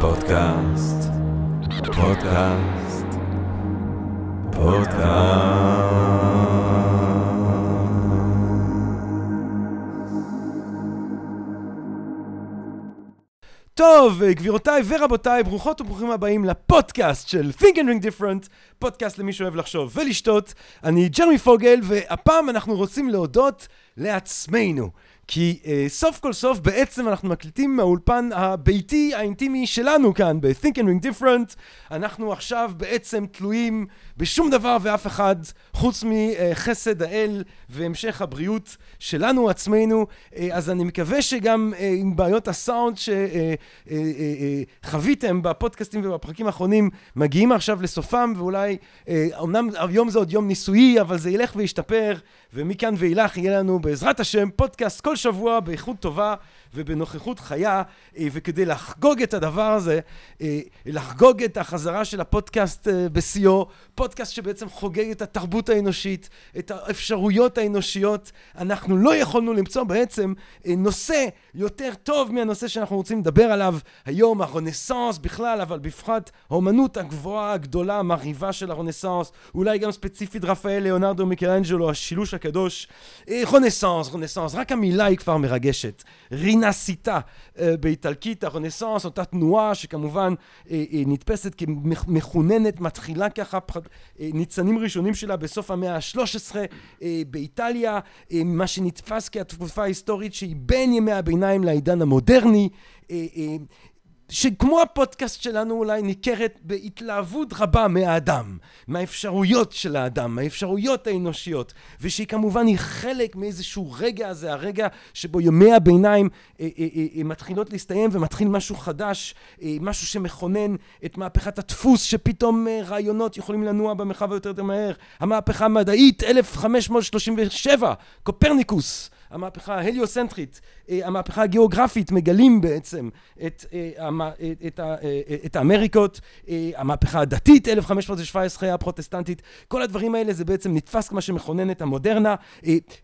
פודקאסט, פודקאסט, פודקאסט. טוב, אה, גבירותיי ורבותיי, ברוכות וברוכים הבאים לפודקאסט של Think and Ring Different, פודקאסט למי שאוהב לחשוב ולשתות. אני ג'רמי פוגל, והפעם אנחנו רוצים להודות לעצמנו. כי אה, סוף כל סוף בעצם אנחנו מקליטים מהאולפן הביתי האינטימי שלנו כאן ב-Think and Ring Different. אנחנו עכשיו בעצם תלויים בשום דבר ואף אחד חוץ מחסד האל והמשך הבריאות שלנו עצמנו. אה, אז אני מקווה שגם אה, עם בעיות הסאונד שחוויתם אה, בפודקאסטים ובפרקים האחרונים מגיעים עכשיו לסופם ואולי, אמנם היום זה עוד יום ניסויי, אבל זה ילך וישתפר ומכאן ואילך יהיה לנו בעזרת השם פודקאסט כל שבוע באיכות טובה ובנוכחות חיה, אה, וכדי לחגוג את הדבר הזה, אה, לחגוג את החזרה של הפודקאסט אה, בשיאו, פודקאסט שבעצם חוגג את התרבות האנושית, את האפשרויות האנושיות, אנחנו לא יכולנו למצוא בעצם נושא יותר טוב מהנושא שאנחנו רוצים לדבר עליו היום, הרנסאנס בכלל, אבל בפחת האומנות הגבוהה, הגדולה, המרהיבה של הרנסאנס, אולי גם ספציפית רפאל, ליאונרדו, מיקלאנג'לו, השילוש הקדוש. רנסאנס, רנסאנס, רק המילה היא כבר מרגשת. רינסיטה אה, באיטלקית, הרנסאנס, אותה תנועה שכמובן אה, אה, נתפסת כמכוננת, מתחילה ככה, ניצנים ראשונים שלה בסוף המאה ה-13 באיטליה, מה שנתפס כהתקופה ההיסטורית שהיא בין ימי הביניים לעידן המודרני. שכמו הפודקאסט שלנו אולי ניכרת בהתלהבות רבה מהאדם, מהאפשרויות של האדם, מהאפשרויות האנושיות, ושהיא כמובן היא חלק מאיזשהו רגע הזה, הרגע שבו ימי הביניים אה, אה, אה, אה, מתחילות להסתיים ומתחיל משהו חדש, אה, משהו שמכונן את מהפכת הדפוס, שפתאום אה, רעיונות יכולים לנוע במרחב היותר יותר מהר, המהפכה המדעית 1537, קופרניקוס המהפכה ההליוסנטרית, אה, המהפכה הגיאוגרפית, מגלים בעצם את, אה, את, אה, את האמריקות, המהפכה הדתית, 1517 הפרוטסטנטית, כל הדברים האלה זה בעצם נתפס כמה שמכונן את המודרנה,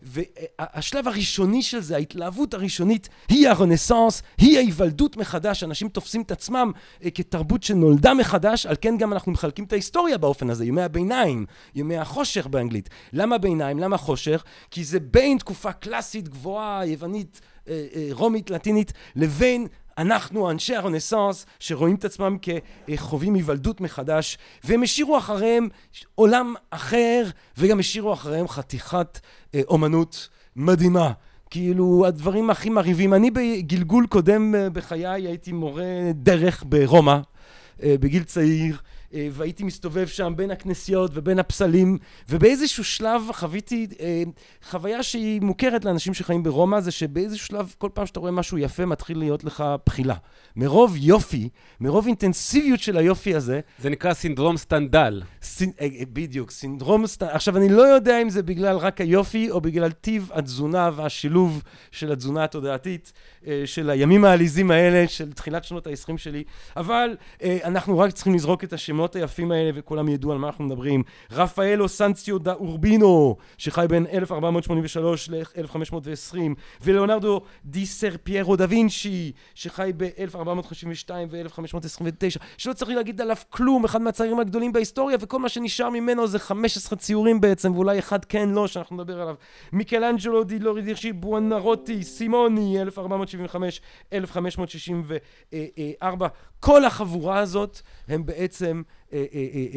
והשלב הראשוני של זה, ההתלהבות הראשונית, היא הרנסאנס, היא ההיוולדות מחדש, אנשים תופסים את עצמם כתרבות שנולדה מחדש, על כן גם אנחנו מחלקים את ההיסטוריה באופן הזה, ימי הביניים, ימי החושך באנגלית. למה ביניים? למה חושך? כי זה בין תקופה קלאסית קלאסית, גבוהה, יוונית, אה, אה, רומית, לטינית, לבין אנחנו, אנשי הרנסאנס, שרואים את עצמם כחווים היוולדות מחדש, והם השאירו אחריהם עולם אחר, וגם השאירו אחריהם חתיכת אה, אומנות מדהימה. כאילו, הדברים הכי מרהיבים. אני בגלגול קודם בחיי הייתי מורה דרך ברומא, בגיל צעיר. אה, והייתי מסתובב שם בין הכנסיות ובין הפסלים, ובאיזשהו שלב חוויתי אה, חוויה שהיא מוכרת לאנשים שחיים ברומא, זה שבאיזשהו שלב, כל פעם שאתה רואה משהו יפה, מתחיל להיות לך בחילה. מרוב יופי, מרוב אינטנסיביות של היופי הזה... זה נקרא סינדרום סטנדל. סינ... אה, בדיוק, סינדרום סטנדל. עכשיו, אני לא יודע אם זה בגלל רק היופי, או בגלל טיב התזונה והשילוב של התזונה התודעתית, של הימים העליזים האלה, של תחילת שנות ה-20 שלי, אבל אנחנו רק צריכים לזרוק את השמות. השמות היפים האלה וכולם ידעו על מה אנחנו מדברים. רפאלו סנציו דה אורבינו, שחי בין 1483 ל-1520, ולאונרדו די סר פיירו דה וינצ'י, שחי ב-1452 ו-1529, שלא צריך להגיד עליו כלום, אחד מהצעירים הגדולים בהיסטוריה, וכל מה שנשאר ממנו זה 15 ציורים בעצם, ואולי אחד כן לא, שאנחנו נדבר עליו. מיקלאנג'לו די לורידירשי בואנרוטי, סימוני, 1475, 1564. כל החבורה הזאת הם בעצם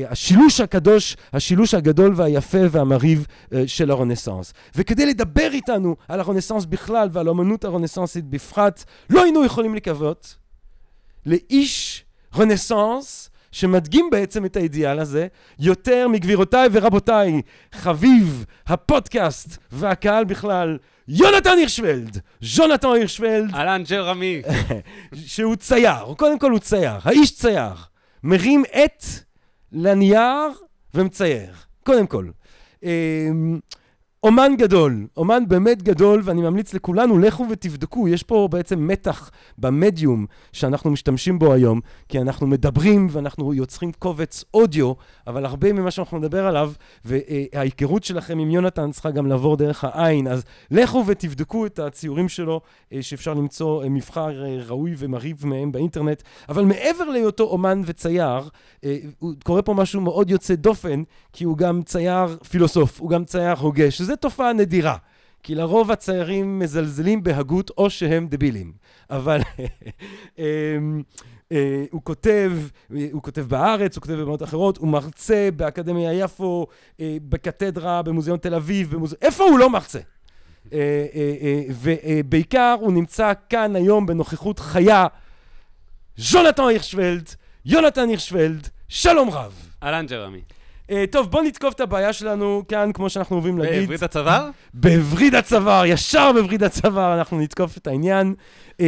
השילוש הקדוש, השילוש הגדול והיפה והמרהיב של הרנסאנס. וכדי לדבר איתנו על הרנסאנס בכלל ועל האמנות הרנסאנסית בפחת, לא היינו יכולים לקוות לאיש רנסאנס שמדגים בעצם את האידיאל הזה, יותר מגבירותיי ורבותיי, חביב הפודקאסט והקהל בכלל, יונתן הירשוולד! ז'ונתן הירשוולד! אהלן ג'רמי. שהוא צייר, קודם כל הוא צייר, האיש צייר. מרים עט לנייר ומצייר, קודם כל. אומן גדול, אומן באמת גדול, ואני ממליץ לכולנו, לכו ותבדקו, יש פה בעצם מתח במדיום שאנחנו משתמשים בו היום, כי אנחנו מדברים ואנחנו יוצרים קובץ אודיו, אבל הרבה ממה שאנחנו נדבר עליו, וההיכרות שלכם עם יונתן צריכה גם לעבור דרך העין, אז לכו ותבדקו את הציורים שלו, אה, שאפשר למצוא אה, מבחר אה, ראוי ומרהיב מהם באינטרנט, אבל מעבר להיותו אומן וצייר, קורה פה משהו מאוד יוצא דופן, כי הוא גם צייר פילוסוף, הוא גם צייר הוגה, שזה תופעה נדירה. כי לרוב הציירים מזלזלים בהגות או שהם דבילים. אבל אמ, אה, הוא כותב, הוא כותב בארץ, הוא כותב במאות אחרות, הוא מרצה באקדמיה יפו, אה, בקתדרה, במוזיאון תל אביב, במוזיאון... איפה הוא לא מרצה? אה, ובעיקר הוא נמצא כאן היום בנוכחות חיה. ז'ונתן הירשוולד, יונתן הירשוולד, שלום רב. אהלן ג'רמי. Uh, טוב, בוא נתקוף את הבעיה שלנו כאן, כמו שאנחנו אוהבים להגיד. בווריד הצוואר? בווריד הצוואר, ישר בווריד הצוואר אנחנו נתקוף את העניין. Uh,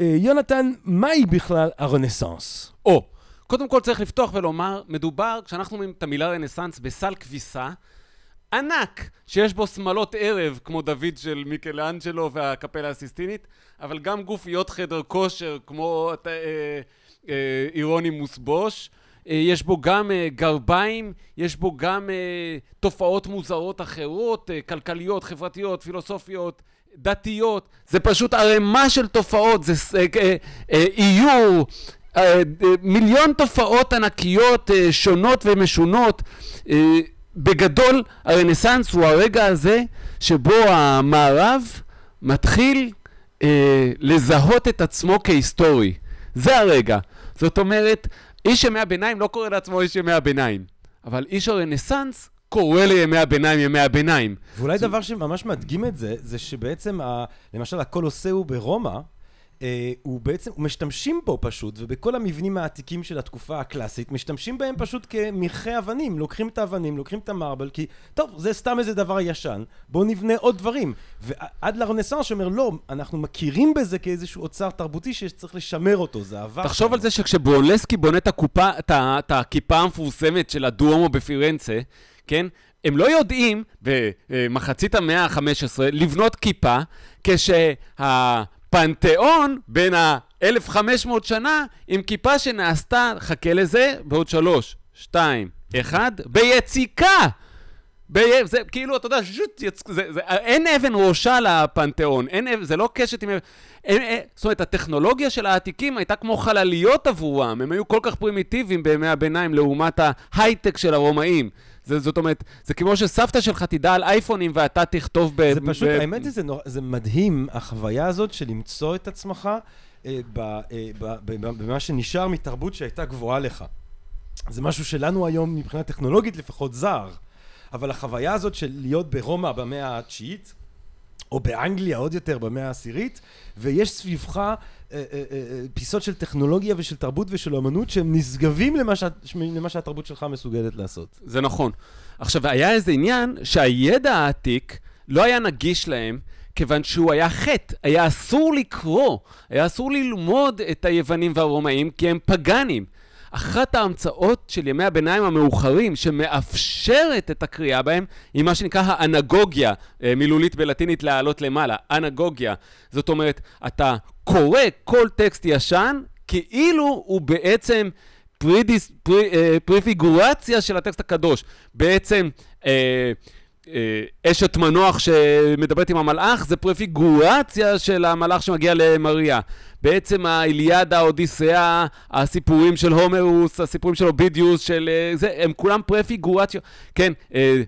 יונתן, מהי בכלל הרנסאנס? או, קודם כל צריך לפתוח ולומר, מדובר, כשאנחנו אומרים את המילה רנסאנס בסל כביסה, ענק, שיש בו שמלות ערב, כמו דוד של מיקלאנג'לו והקפלה הסיסטינית, אבל גם גופיות חדר כושר, כמו אה, אה, אירוני מוסבוש. אה, יש בו גם אה, גרביים, יש בו גם אה, תופעות מוזרות אחרות, כלכליות, חברתיות, פילוסופיות, דתיות. זה פשוט ערימה של תופעות, זה איור, מיליון תופעות ענקיות שונות ומשונות. בגדול, הרנסאנס הוא הרגע הזה שבו המערב מתחיל לזהות את עצמו כהיסטורי. זה הרגע. זאת אומרת, איש ימי הביניים לא קורא לעצמו איש ימי הביניים, אבל איש הרנסאנס קורא לימי הביניים ימי הביניים. ואולי דבר שממש מדגים את זה, זה שבעצם, ה, למשל הקולוסאו ברומא, הוא בעצם, משתמשים בו פשוט, ובכל המבנים העתיקים של התקופה הקלאסית, משתמשים בהם פשוט כמרחי אבנים. לוקחים את האבנים, לוקחים את המרבל, כי טוב, זה סתם איזה דבר ישן, בואו נבנה עוד דברים. ועד לרנסאנס שאומר, לא, אנחנו מכירים בזה כאיזשהו אוצר תרבותי שצריך לשמר אותו, זה עבר. תחשוב על זה שכשבורלסקי בונה את הקופה, את הכיפה המפורסמת של הדואומו בפירנצה, כן? הם לא יודעים, במחצית המאה ה-15, לבנות כיפה, כשה... פנתיאון בין ה-1500 שנה עם כיפה שנעשתה, חכה לזה, בעוד שלוש, שתיים, אחד, ביציקה! ב... זה כאילו, אתה יודע. זה, זה, אין אבן ראשה לפנתיאון, אין, זה לא קשת עם אבן... אין, אין, זאת אומרת, הטכנולוגיה של העתיקים הייתה כמו חלליות עבורם, הם היו כל כך פרימיטיביים בימי הביניים לעומת ההייטק של הרומאים. זה, זאת אומרת, זה כמו שסבתא שלך תדע על אייפונים ואתה תכתוב ב... זה פשוט, ב... האמת היא, זה, נור... זה מדהים, החוויה הזאת של למצוא את עצמך אה, ב, אה, ב, ב, ב, במה שנשאר מתרבות שהייתה גבוהה לך. זה משהו שלנו היום, מבחינה טכנולוגית לפחות, זר. אבל החוויה הזאת של להיות ברומא במאה התשיעית, או באנגליה עוד יותר במאה העשירית, ויש סביבך פיסות של טכנולוגיה ושל תרבות ושל אמנות שהם נשגבים למה, שה, למה שהתרבות שלך מסוגלת לעשות. זה נכון. עכשיו, היה איזה עניין שהידע העתיק לא היה נגיש להם, כיוון שהוא היה חטא, היה אסור לקרוא, היה אסור ללמוד את היוונים והרומאים, כי הם פגאנים. אחת ההמצאות של ימי הביניים המאוחרים שמאפשרת את הקריאה בהם היא מה שנקרא האנגוגיה, אה, מילולית בלטינית לעלות למעלה, אנגוגיה. זאת אומרת, אתה קורא כל טקסט ישן כאילו הוא בעצם פרידיס, פרי, אה, פריפיגורציה של הטקסט הקדוש. בעצם... אה, אשת מנוח שמדברת עם המלאך, זה פרפיגורציה של המלאך שמגיע למריה. בעצם האיליאדה, האודיסאה, הסיפורים של הומרוס, הסיפורים של אובידיוס, של אה, זה, הם כולם פרפיגורציות. כן, אה,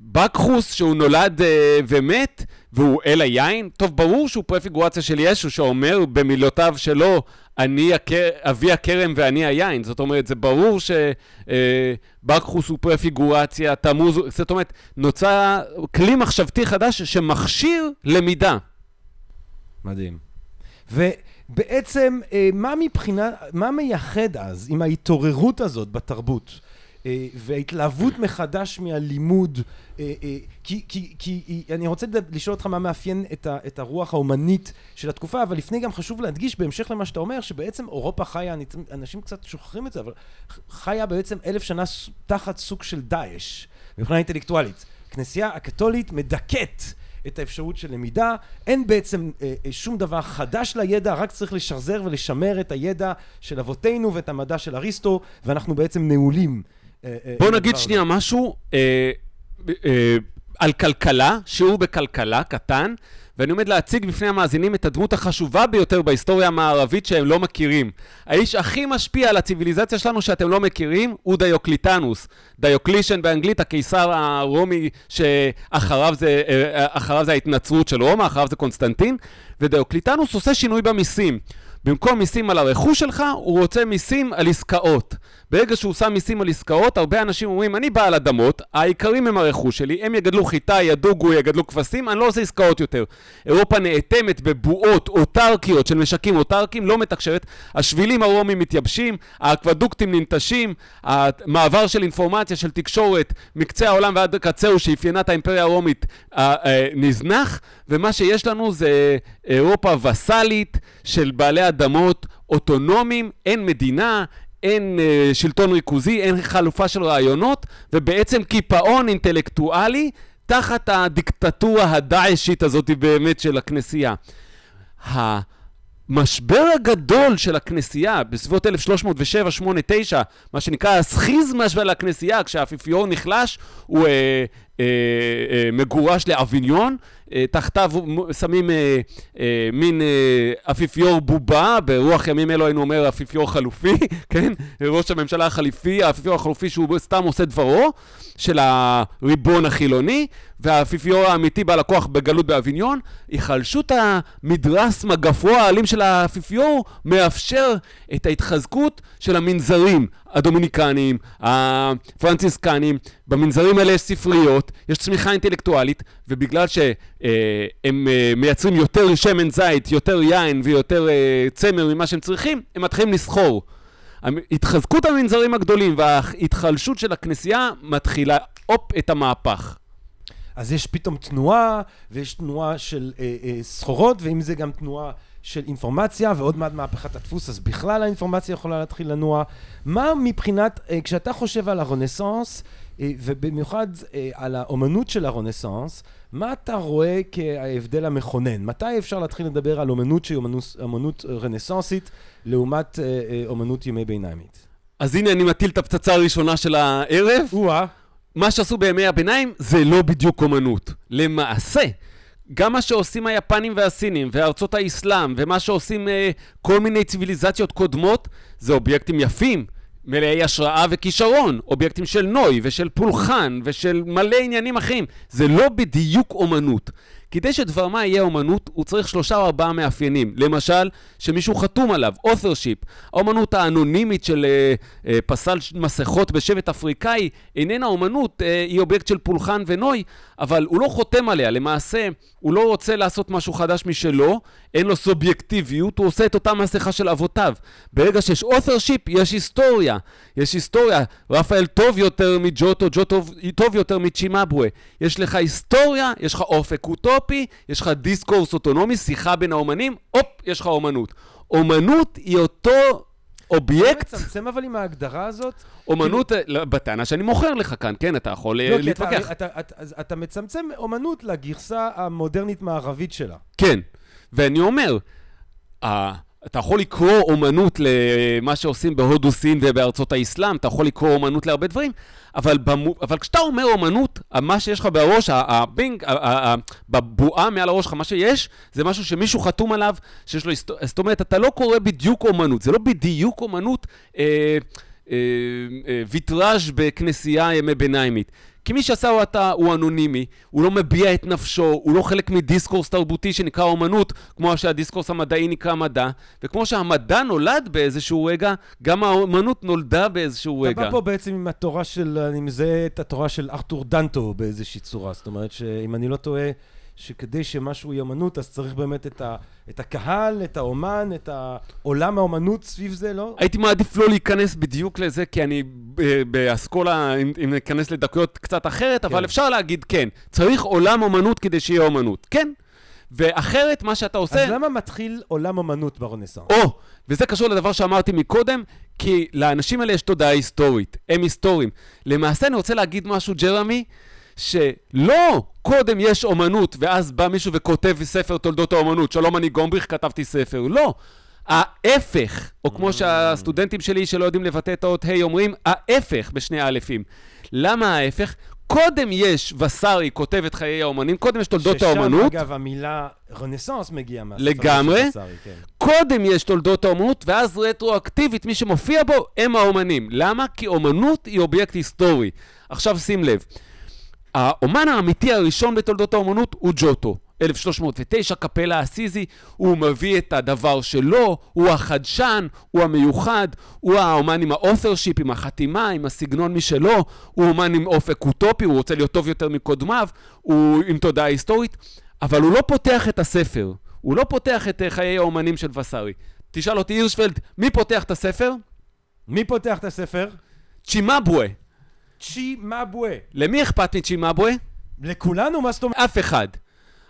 בקחוס, שהוא נולד ומת, והוא אל היין, טוב, ברור שהוא פרפיגורציה של ישו, שאומר במילותיו שלו, אני הקר... אבי הכרם ואני היין. זאת אומרת, זה ברור שבקחוס הוא פרפיגורציה, תמוז, זאת אומרת, נוצר כלי מחשבתי חדש שמכשיר למידה. מדהים. ובעצם, אה, מה מבחינה, מה מייחד אז עם ההתעוררות הזאת בתרבות? אה, וההתלהבות מחדש מהלימוד, אה, אה, כי, כי, כי אני רוצה לשאול אותך מה מאפיין את, ה, את הרוח האומנית של התקופה, אבל לפני גם חשוב להדגיש, בהמשך למה שאתה אומר, שבעצם אירופה חיה, אנשים קצת שוכחים את זה, אבל חיה בעצם אלף שנה תחת סוג של דאעש, מבחינה אינטלקטואלית. הכנסייה הקתולית מדכאת את האפשרות של למידה, אין בעצם אה, שום דבר חדש לידע, רק צריך לשחזר ולשמר את הידע של אבותינו ואת המדע של אריסטו, ואנחנו בעצם נעולים. אה, אה, בוא עם נגיד שנייה. משהו אה, אה, על כלכלה, שיעור בכלכלה קטן, ואני עומד להציג בפני המאזינים את הדמות החשובה ביותר בהיסטוריה המערבית שהם לא מכירים. האיש הכי משפיע על הציוויליזציה שלנו שאתם לא מכירים הוא דיוקלטיאנוס. Diocletian באנגלית, הקיסר הרומי שאחריו זה, אה, זה ההתנצרות של רומא, אחריו זה קונסטנטין, ודיוקליטנוס עושה שינוי במיסים. במקום מיסים על הרכוש שלך, הוא רוצה מיסים על עסקאות. ברגע שהוא שם מיסים על עסקאות, הרבה אנשים אומרים, אני בעל אדמות, העיקרים הם הרכוש שלי, הם יגדלו חיטה, ידוגו, יגדלו כבשים, אני לא עושה עסקאות יותר. אירופה נאטמת בבועות אוטרקיות של משקים אוטרקיים, לא מתקשרת, השבילים הרומיים מתייבשים, האקוודוקטים ננטשים, המעבר של אינפורמציה, של תקשורת, מקצה העולם ועד קצהו שאפיינה את האימפריה הרומית, אה, אה, נזנח, ומה שיש לנו זה אירופה וסאלית של בעלי אדמות אוטונומיים, אין מדינה, אין אה, שלטון ריכוזי, אין חלופה של רעיונות, ובעצם קיפאון אינטלקטואלי תחת הדיקטטורה הדאעשית הזאת באמת של הכנסייה. המשבר הגדול של הכנסייה בסביבות 1307, 8, 9, מה שנקרא הסכיזמה של הכנסייה, כשהאפיפיור נחלש, הוא אה, אה, אה, מגורש לאביניון, תחתיו שמים אה, אה, מין אה, אפיפיור בובה, ברוח ימים אלו היינו אומר אפיפיור חלופי, כן? ראש הממשלה החליפי, האפיפיור החלופי שהוא סתם עושה דברו, של הריבון החילוני, והאפיפיור האמיתי בעל הכוח בגלות באביניון, היחלשות המדרס מגפו האלים של האפיפיור מאפשר את ההתחזקות של המנזרים הדומיניקניים, הפרנציסקנים, במנזרים האלה יש ספריות, יש צמיחה אינטלקטואלית, ובגלל שהם מייצרים יותר שמן זית, יותר יין ויותר אה, צמר ממה שהם צריכים, הם מתחילים לסחור. התחזקות המנזרים הגדולים וההתחלשות של הכנסייה מתחילה, הופ, את המהפך. אז יש פתאום תנועה, ויש תנועה של אה, אה, סחורות, ואם זה גם תנועה של אינפורמציה, ועוד מעט מהפכת הדפוס, אז בכלל האינפורמציה יכולה להתחיל לנוע. מה מבחינת, אה, כשאתה חושב על הרנסאנס, אה, ובמיוחד אה, על האומנות של הרנסאנס, מה אתה רואה כההבדל המכונן? מתי אפשר להתחיל לדבר על אומנות שהיא אומנות, אומנות רנסאנסית, לעומת אומנות ימי ביניימית? אז הנה אני מטיל את הפצצה הראשונה של הערב. או-אה. מה שעשו בימי הביניים זה לא בדיוק אומנות. למעשה, גם מה שעושים היפנים והסינים וארצות האסלאם ומה שעושים אה, כל מיני ציוויליזציות קודמות זה אובייקטים יפים, מלאי השראה וכישרון, אובייקטים של נוי ושל פולחן ושל מלא עניינים אחרים. זה לא בדיוק אומנות. כדי שדבר מה יהיה אומנות, הוא צריך שלושה או ארבעה מאפיינים. למשל, שמישהו חתום עליו, authorship. האומנות האנונימית של אה, אה, פסל מסכות בשבט אפריקאי איננה אומנות, אה, היא אובייקט של פולחן ונוי, אבל הוא לא חותם עליה. למעשה, הוא לא רוצה לעשות משהו חדש משלו, אין לו סובייקטיביות, הוא עושה את אותה מסכה של אבותיו. ברגע שיש authorship, יש היסטוריה. יש היסטוריה. רפאל טוב יותר מג'וטו, ג'וטו טוב יותר מצ'ימבואה. יש לך היסטוריה, יש לך אופק אוטופי, יש לך discourse אוטונומי, שיחה בין האומנים, הופ, יש לך אומנות. אומנות היא אותו אובייקט, מצמצם אבל עם ההגדרה הזאת? אומנות, לא, בטענה שאני מוכר לך כאן, כן, אתה יכול אה, לא, להתווכח. אתה, אתה, אתה, אתה מצמצם אומנות לגרסה המודרנית-מערבית שלה. כן, ואני אומר, אתה יכול לקרוא אומנות למה שעושים בהודו, סין ובארצות האסלאם, אתה יכול לקרוא אומנות להרבה דברים, אבל, במו, אבל כשאתה אומר אומנות, מה שיש לך בראש, הבינג, בבועה מעל הראש שלך, מה שיש, זה משהו שמישהו חתום עליו, שיש לו היסטוריה, זאת אומרת, אתה לא קורא בדיוק אומנות, זה לא בדיוק אומנות אה, אה, אה, ויטראז' בכנסייה ימי ביניימית. כי מי שעשה אותה הוא אנונימי, הוא לא מביע את נפשו, הוא לא חלק מדיסקורס תרבותי שנקרא אומנות, כמו שהדיסקורס המדעי נקרא מדע, וכמו שהמדע נולד באיזשהו רגע, גם האומנות נולדה באיזשהו אתה רגע. בא פה בעצם עם התורה של, אני מזהה את התורה של ארתור דנטו באיזושהי צורה. זאת אומרת שאם אני לא טועה, שכדי שמשהו יהיה אמנות, אז צריך באמת את, ה, את הקהל, את האומן, את העולם האומנות סביב זה, לא? הייתי מעדיף לא להיכנס בדיוק לזה, כי אני ב- באסכולה, אם, אם ניכנס לדקויות קצת אחרת, אבל כן. אפשר להגיד כן. צריך עולם אומנות כדי שיהיה אומנות. כן. ואחרת, מה שאתה עושה... אז למה מתחיל עולם אמנות ברנסאנס? או, וזה קשור לדבר שאמרתי מקודם, כי לאנשים האלה יש תודעה היסטורית, הם היסטוריים. למעשה אני רוצה להגיד משהו, ג'רמי, שלא קודם יש אומנות, ואז בא מישהו וכותב ספר תולדות האומנות, שלום אני גומבריך, כתבתי ספר. לא. ההפך, או כמו שהסטודנטים שלי שלא יודעים לבטא את האות ה' אומרים, ההפך בשני האלפים. למה ההפך? קודם יש וסארי כותב את חיי האומנים, קודם יש תולדות האומנות. ששם, אגב, המילה רנסאנס מגיעה מהספר לגמרי. של וסארי, כן. קודם יש תולדות האומנות, ואז רטרואקטיבית, מי שמופיע בו הם האומנים. למה? כי אומנות היא אובייקט היסטורי. עכשיו שים לב, האומן האמיתי הראשון בתולדות האומנות הוא ג'וטו. 1309, קפלה אסיזי, הוא מביא את הדבר שלו, הוא החדשן, הוא המיוחד, הוא האומן עם האות'רשיפ, עם החתימה, עם הסגנון משלו, הוא אומן עם אופק אוטופי, הוא רוצה להיות טוב יותר מקודמיו, הוא עם תודעה היסטורית, אבל הוא לא פותח את הספר, הוא לא פותח את אה, חיי האומנים של וסארי. תשאל אותי, הירשפלד, מי פותח את הספר? מי פותח את הספר? צ'ימבואה. צ'י מבואה. למי אכפת מצ'ימבואה? לכולנו? מה זאת אומרת? אף אחד.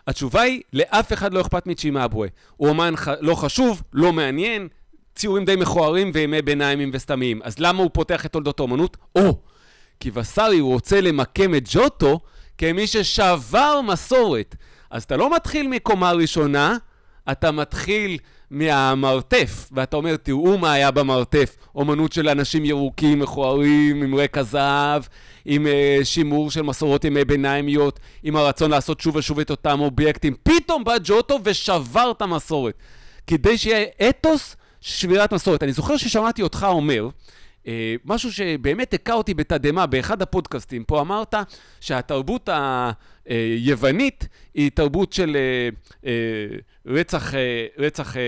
התשובה היא, לאף אחד לא אכפת מצ'ימבואה. הוא אומן ח... לא חשוב, לא מעניין, ציורים די מכוערים וימי ביניימים וסתמיים. אז למה הוא פותח את תולדות האומנות? או, כי וסארי רוצה למקם את ג'וטו כמי ששבר מסורת. אז אתה לא מתחיל מקומה ראשונה, אתה מתחיל מהמרתף, ואתה אומר, תראו מה היה במרתף. אומנות של אנשים ירוקים, מכוערים, עם רקע זהב, עם uh, שימור של מסורות ימי ביניימיות, עם הרצון לעשות שוב ושוב את אותם אובייקטים. פתאום בא ג'וטו ושבר את המסורת. כדי שיהיה אתוס שבירת מסורת. אני זוכר ששמעתי אותך אומר, משהו שבאמת הכה אותי בתדהמה באחד הפודקאסטים. פה אמרת שהתרבות היוונית היא תרבות של uh, uh, רצח... Uh, רצח... Uh,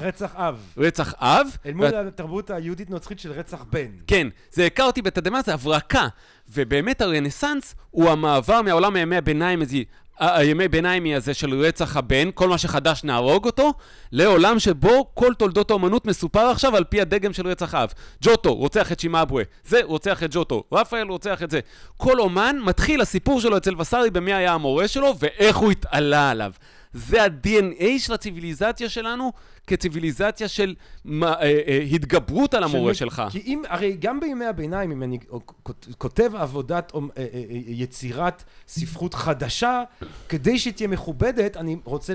רצח אב. רצח אב. אל מול התרבות היהודית נוצרית של רצח בן. כן, זה הכה אותי בתדהמה, זה הברקה. ובאמת הרנסאנס הוא המעבר מהעולם הימי הביניים הזה, הימי ביניימי הזה של רצח הבן, כל מה שחדש נהרוג אותו, לעולם שבו כל תולדות האומנות מסופר עכשיו על פי הדגם של רצח אב. ג'וטו רוצח את שימאבווה, זה רוצח את ג'וטו, רפאל רוצח את זה. כל אומן מתחיל הסיפור שלו אצל וסארי במי היה המורה שלו ואיך הוא התעלה עליו. זה ה-DNA של הציוויליזציה שלנו כציוויליזציה של מה, אה, אה, התגברות על המורה של... שלך. כי אם, הרי גם בימי הביניים, אם אני כותב עבודת אה, אה, אה, יצירת ספרות חדשה, כדי שתהיה מכובדת, אני רוצה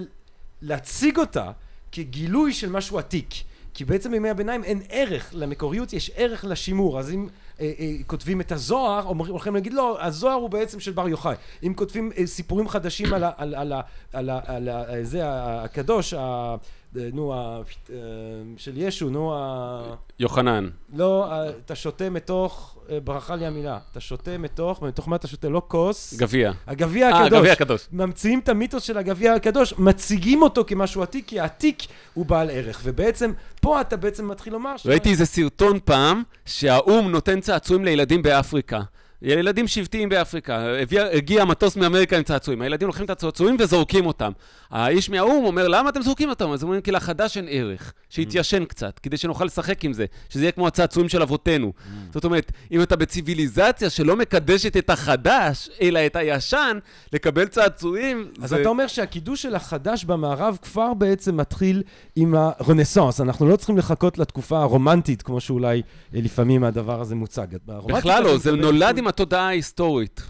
להציג אותה כגילוי של משהו עתיק. כי בעצם בימי הביניים אין ערך למקוריות, יש ערך לשימור. אז אם כותבים את הזוהר, אומר, הולכים להגיד לא, הזוהר הוא בעצם של בר יוחאי. אם כותבים אה, סיפורים חדשים על, על, על, על, ה, על ה, זה הקדוש, נו, ה, של ישו, נו, ה... יוחנן. לא, אתה שותה מתוך, ברכה לי המילה, אתה שותה מתוך, מתוך מה אתה שותה? לא כוס. גביע. הגביע אה, הקדוש. גביע הקדוש. ממציאים את המיתוס של הגביע הקדוש, מציגים אותו כמשהו עתיק, כי העתיק הוא בעל ערך. ובעצם, פה אתה בעצם מתחיל לומר... ש... ראיתי איזה סרטון פעם, שהאו"ם נותן צעצועים לילדים באפריקה. ילדים שבטיים באפריקה, הגיע, הגיע מטוס מאמריקה עם צעצועים, הילדים לוקחים את הצעצועים וזורקים אותם. האיש מהאו"ם אומר, למה אתם זורקים אותם? אז אומרים, כי לחדש אין ערך, שיתיישן קצת, כדי שנוכל לשחק עם זה, שזה יהיה כמו הצעצועים של אבותינו. זאת אומרת, אם אתה בציוויליזציה שלא מקדשת את החדש, אלא את הישן, לקבל צעצועים... אז זה... אתה אומר שהקידוש של החדש במערב כבר בעצם מתחיל עם הרנסאנס. אנחנו לא צריכים לחכות לתקופה הרומנטית, כמו שאולי אה, לפעמים הדבר הזה מוצג. בכלל לא, זה נולד עם התודעה ההיסטורית.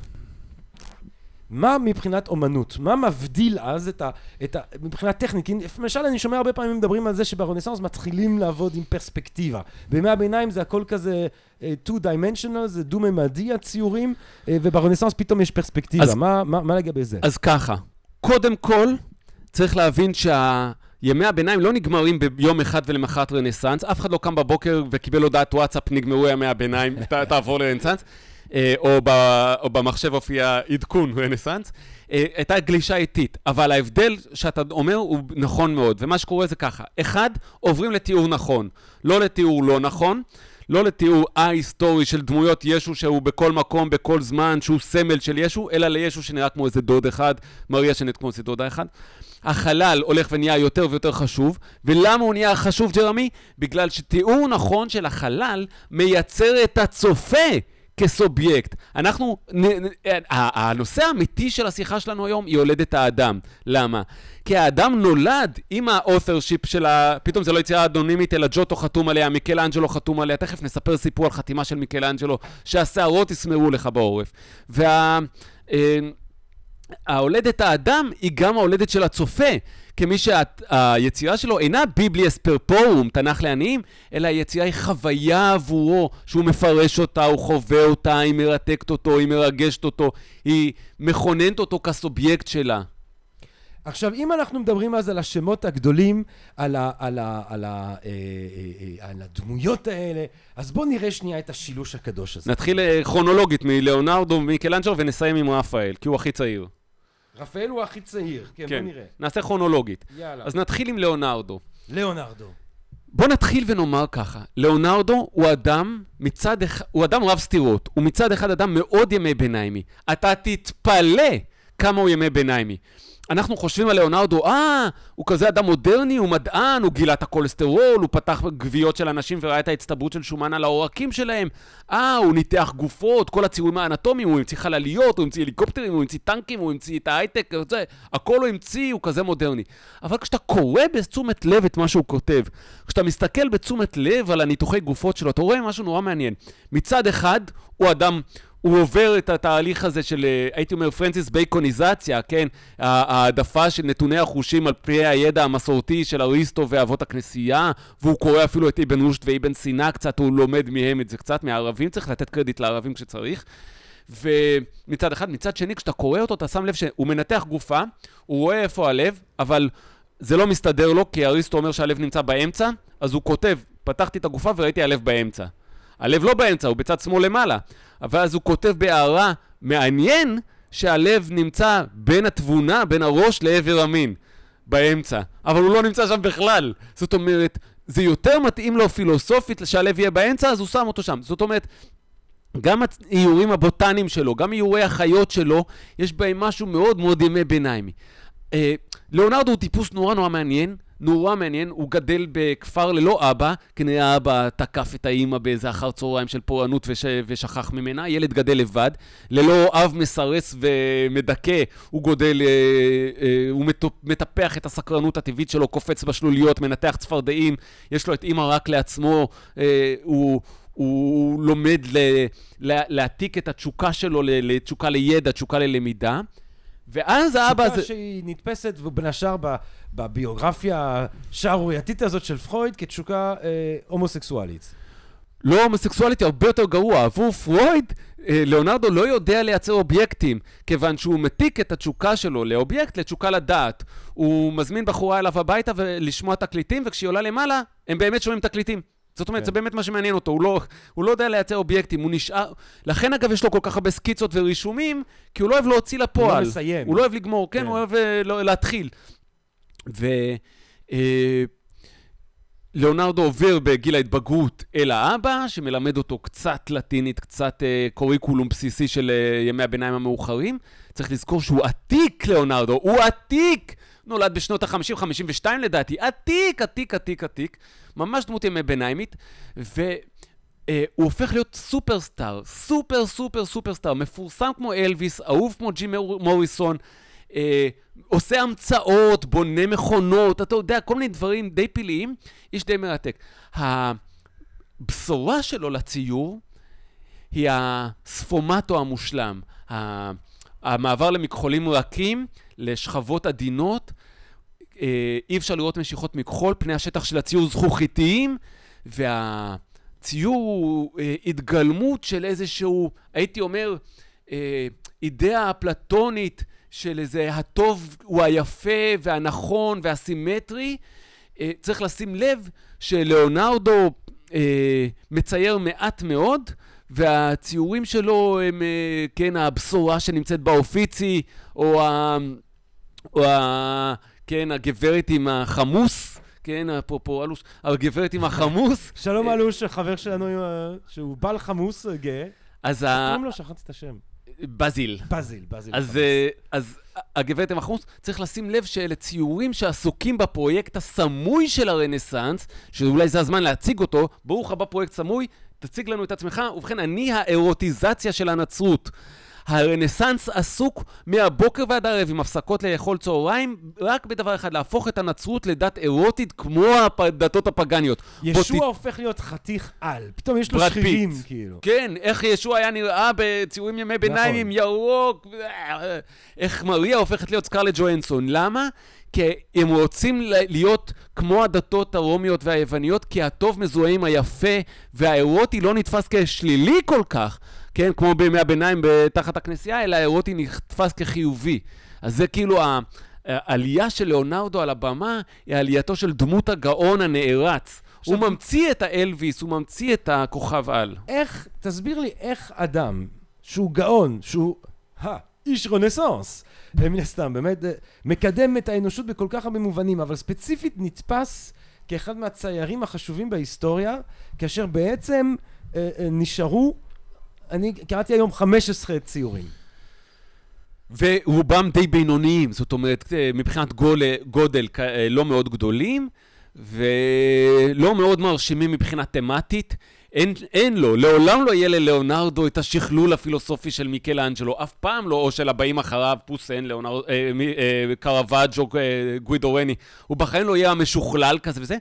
מה מבחינת אומנות? מה מבדיל אז את ה... את ה מבחינה טכנית? כי למשל אני שומע הרבה פעמים מדברים על זה שברנסאנס מתחילים לעבוד עם פרספקטיבה. בימי הביניים זה הכל כזה uh, two dimensional, זה דו-ממדי הציורים, uh, וברנסאנס פתאום יש פרספקטיבה. אז, מה, מה, מה לגבי זה? אז ככה, קודם כל צריך להבין שה... ימי הביניים לא נגמרים ביום אחד ולמחרת רנסאנס, אף אחד לא קם בבוקר וקיבל הודעת וואטסאפ, נגמרו ימי הביניים, תעבור לרנסאנס. אה, או, ב, או במחשב הופיע עדכון רנסאנס, אה, הייתה גלישה איטית, אבל ההבדל שאתה אומר הוא נכון מאוד, ומה שקורה זה ככה, אחד, עוברים לתיאור נכון, לא לתיאור לא נכון, לא לתיאור א-היסטורי של דמויות ישו שהוא בכל מקום, בכל זמן, שהוא סמל של ישו, אלא לישו שנראה כמו איזה דוד אחד, מריה שנראית כמו איזה דודה אחד. החלל הולך ונהיה יותר ויותר חשוב, ולמה הוא נהיה חשוב, ג'רמי? בגלל שתיאור נכון של החלל מייצר את הצופה. כסובייקט. אנחנו, נ, נ, הנושא האמיתי של השיחה שלנו היום היא הולדת האדם. למה? כי האדם נולד עם האות'רשיפ של ה... פתאום זה לא יצירה אדונימית, אלא ג'וטו חתום עליה, מיקלאנג'לו חתום עליה. תכף נספר סיפור על חתימה של מיקלאנג'לו, שהשערות יסמרו לך בעורף. וה... ההולדת האדם היא גם ההולדת של הצופה. כמי שהיצירה שלו אינה ביבליאס פרפורום, תנ"ך לעניים, אלא היצירה היא חוויה עבורו, שהוא מפרש אותה, הוא חווה אותה, היא מרתקת אותו, היא מרגשת אותו, היא מכוננת אותו כסובייקט שלה. עכשיו, אם אנחנו מדברים אז על השמות הגדולים, על, ה, על, ה, על, ה, אה, אה, אה, על הדמויות האלה, אז בואו נראה שנייה את השילוש הקדוש הזה. נתחיל אה, כרונולוגית מליאונרדו ומיקלנג'לו ונסיים עם רפאל, כי הוא הכי צעיר. רפאל הוא הכי צעיר, כן, כן, בוא נראה. נעשה כרונולוגית. יאללה. אז נתחיל עם ליאונרדו. ליאונרדו. בוא נתחיל ונאמר ככה, ליאונרדו הוא אדם מצד אחד, הוא אדם רב סתירות, הוא מצד אחד אדם מאוד ימי ביניימי. אתה תתפלא כמה הוא ימי ביניימי. אנחנו חושבים על ליאונרדו, אה, הוא כזה אדם מודרני, הוא מדען, הוא גילה את הכולסטרול, הוא פתח גוויות של אנשים וראה את ההצטברות של שומן על העורקים שלהם, אה, הוא ניתח גופות, כל הציורים האנטומיים, הוא המציא חלליות, הוא המציא הליקופטרים, הוא המציא טנקים, הוא המציא את ההייטק, זה, הכל הוא המציא, הוא כזה מודרני. אבל כשאתה קורא בתשומת לב את מה שהוא כותב, כשאתה מסתכל בתשומת לב על הניתוחי גופות שלו, אתה רואה משהו נורא מעניין. מצד אחד, הוא אדם... הוא עובר את התהליך הזה של, אה, הייתי אומר, פרנסיס בייקוניזציה, כן? העדפה של נתוני החושים על פני הידע המסורתי של אריסטו ואבות הכנסייה, והוא קורא אפילו את אבן רושט ואבן סינה קצת, הוא לומד מהם את זה קצת, מהערבים, צריך לתת קרדיט לערבים כשצריך. ומצד אחד, מצד שני, כשאתה קורא אותו, אתה שם לב שהוא מנתח גופה, הוא רואה איפה הלב, אבל זה לא מסתדר לו, כי אריסטו אומר שהלב נמצא באמצע, אז הוא כותב, פתחתי את הגופה וראיתי הלב באמצע. הלב לא באמצע, הוא בצד שמאל למעלה. ואז הוא כותב בהערה, מעניין שהלב נמצא בין התבונה, בין הראש לעבר המין, באמצע. אבל הוא לא נמצא שם בכלל. זאת אומרת, זה יותר מתאים לו פילוסופית שהלב יהיה באמצע, אז הוא שם אותו שם. זאת אומרת, גם האיורים הבוטניים שלו, גם איורי החיות שלו, יש בהם משהו מאוד מאוד ימי ביניימי. אה, ליאונרדו הוא טיפוס נורא נורא מעניין, נורא מעניין, הוא גדל בכפר ללא אבא, כנראה האבא תקף את האימא באיזה אחר צהריים של פורענות וש... ושכח ממנה, ילד גדל לבד, ללא אב מסרס ומדכא, הוא גודל, אה, אה, הוא מטפח את הסקרנות הטבעית שלו, קופץ בשלוליות, מנתח צפרדעים, יש לו את אימא רק לעצמו, אה, הוא... הוא לומד ל, לה, להעתיק את התשוקה שלו לתשוקה לידע, תשוקה ללמידה. ואז האבא הזה... תשוקה שהיא נתפסת, ובין השאר בביוגרפיה השערורייתית הזאת של פרויד, כתשוקה אה, הומוסקסואלית. לא הומוסקסואלית, היא הרבה יותר גרוע. עבור פרויד, אה, ליאונרדו לא יודע לייצר אובייקטים, כיוון שהוא מתיק את התשוקה שלו לאובייקט, לתשוקה לדעת. הוא מזמין בחורה אליו הביתה לשמוע תקליטים, וכשהיא עולה למעלה, הם באמת שומעים תקליטים. זאת אומרת, כן. זה באמת מה שמעניין אותו, הוא לא, הוא לא יודע לייצר אובייקטים, הוא נשאר... לכן אגב יש לו כל כך הרבה סקיצות ורישומים, כי הוא לא אוהב להוציא לפועל. הוא לא מסיים. הוא לא אוהב לגמור, כן, כן. הוא אוהב uh, לא, להתחיל. ו... Uh, ליאונרדו עובר בגיל ההתבגרות אל האבא, שמלמד אותו קצת לטינית, קצת uh, קוריקולום בסיסי של uh, ימי הביניים המאוחרים. צריך לזכור שהוא עתיק, ליאונרדו, הוא עתיק! נולד בשנות ה-50, 52 לדעתי, עתיק, עתיק, עתיק, עתיק. ממש דמות ימי ביניימית, והוא אה, הופך להיות סופרסטאר, סופר סופר סופרסטאר, מפורסם כמו אלוויס, אהוב כמו ג'ים מוריסון, אה, עושה המצאות, בונה מכונות, אתה יודע, כל מיני דברים די פלאיים, איש די מרתק. הבשורה שלו לציור היא הספומטו המושלם, המעבר למכחולים רכים, לשכבות עדינות, אה, אי אפשר לראות משיכות מכחול, פני השטח של הציור זכוכיתיים, והציור הוא אה, התגלמות של איזשהו, הייתי אומר, אה, אידאה אפלטונית של איזה הטוב הוא היפה והנכון והסימטרי. צריך לשים לב שלאונרדו מצייר מעט מאוד, והציורים שלו הם, כן, הבשורה שנמצאת באופיצי, או. או ה... כן, הגברת עם החמוס, כן, אפרופו אלוש, הגברת עם החמוס. שלום אלוש, חבר שלנו שהוא בעל חמוס גאה. אז ה... קוראים לו? שכחתי את השם. בזיל. בזיל, בזיל. אז, אה, אז הגברת עם החמוס, צריך לשים לב שאלה ציורים שעסוקים בפרויקט הסמוי של הרנסאנס, שאולי זה הזמן להציג אותו. ברוך הבא פרויקט סמוי, תציג לנו את עצמך. ובכן, אני האירוטיזציה של הנצרות. הרנסאנס עסוק מהבוקר ועד הערב עם הפסקות לאכול צהריים, רק בדבר אחד, להפוך את הנצרות לדת אירוטית כמו הדתות הפגניות. ישוע בוא ת- הופך להיות חתיך על. פתאום יש לו שרירים. כאילו. כן, איך ישוע היה נראה בציורים ימי ביניים נכון. עם ירוק, איך מריה הופכת להיות סקרלט ג'ואנסון. למה? כי הם רוצים להיות כמו הדתות הרומיות והיווניות, כי הטוב מזוהה עם היפה, והאירוטי לא נתפס כשלילי כל כך, כן, כמו בימי הביניים תחת הכנסייה, אלא האירוטי נתפס כחיובי. אז זה כאילו. העלייה של ליאונרדו על הבמה היא עלייתו של דמות הגאון הנערץ. הוא ממציא את האלוויס, הוא ממציא את הכוכב על. איך, תסביר לי איך אדם שהוא גאון, שהוא האיש רנסאנס, אה, מן הסתם, באמת, אה, מקדם את האנושות בכל כך הרבה מובנים, אבל ספציפית נתפס כאחד מהציירים החשובים בהיסטוריה, כאשר בעצם אה, אה, נשארו, אני קראתי היום 15 ציורים. ורובם די בינוניים, זאת אומרת, אה, מבחינת גול, גודל אה, לא מאוד גדולים, ולא מאוד מרשימים מבחינה תמטית. אין, אין לו, לעולם לא יהיה ללאונרדו את השכלול הפילוסופי של מיקלאנג'לו, אף פעם לא, או של הבאים אחריו, פוסן, לאונר, אה, אה, קרוואג'ו, אה, גווידורני, הוא בחיים לא יהיה המשוכלל כזה וזה,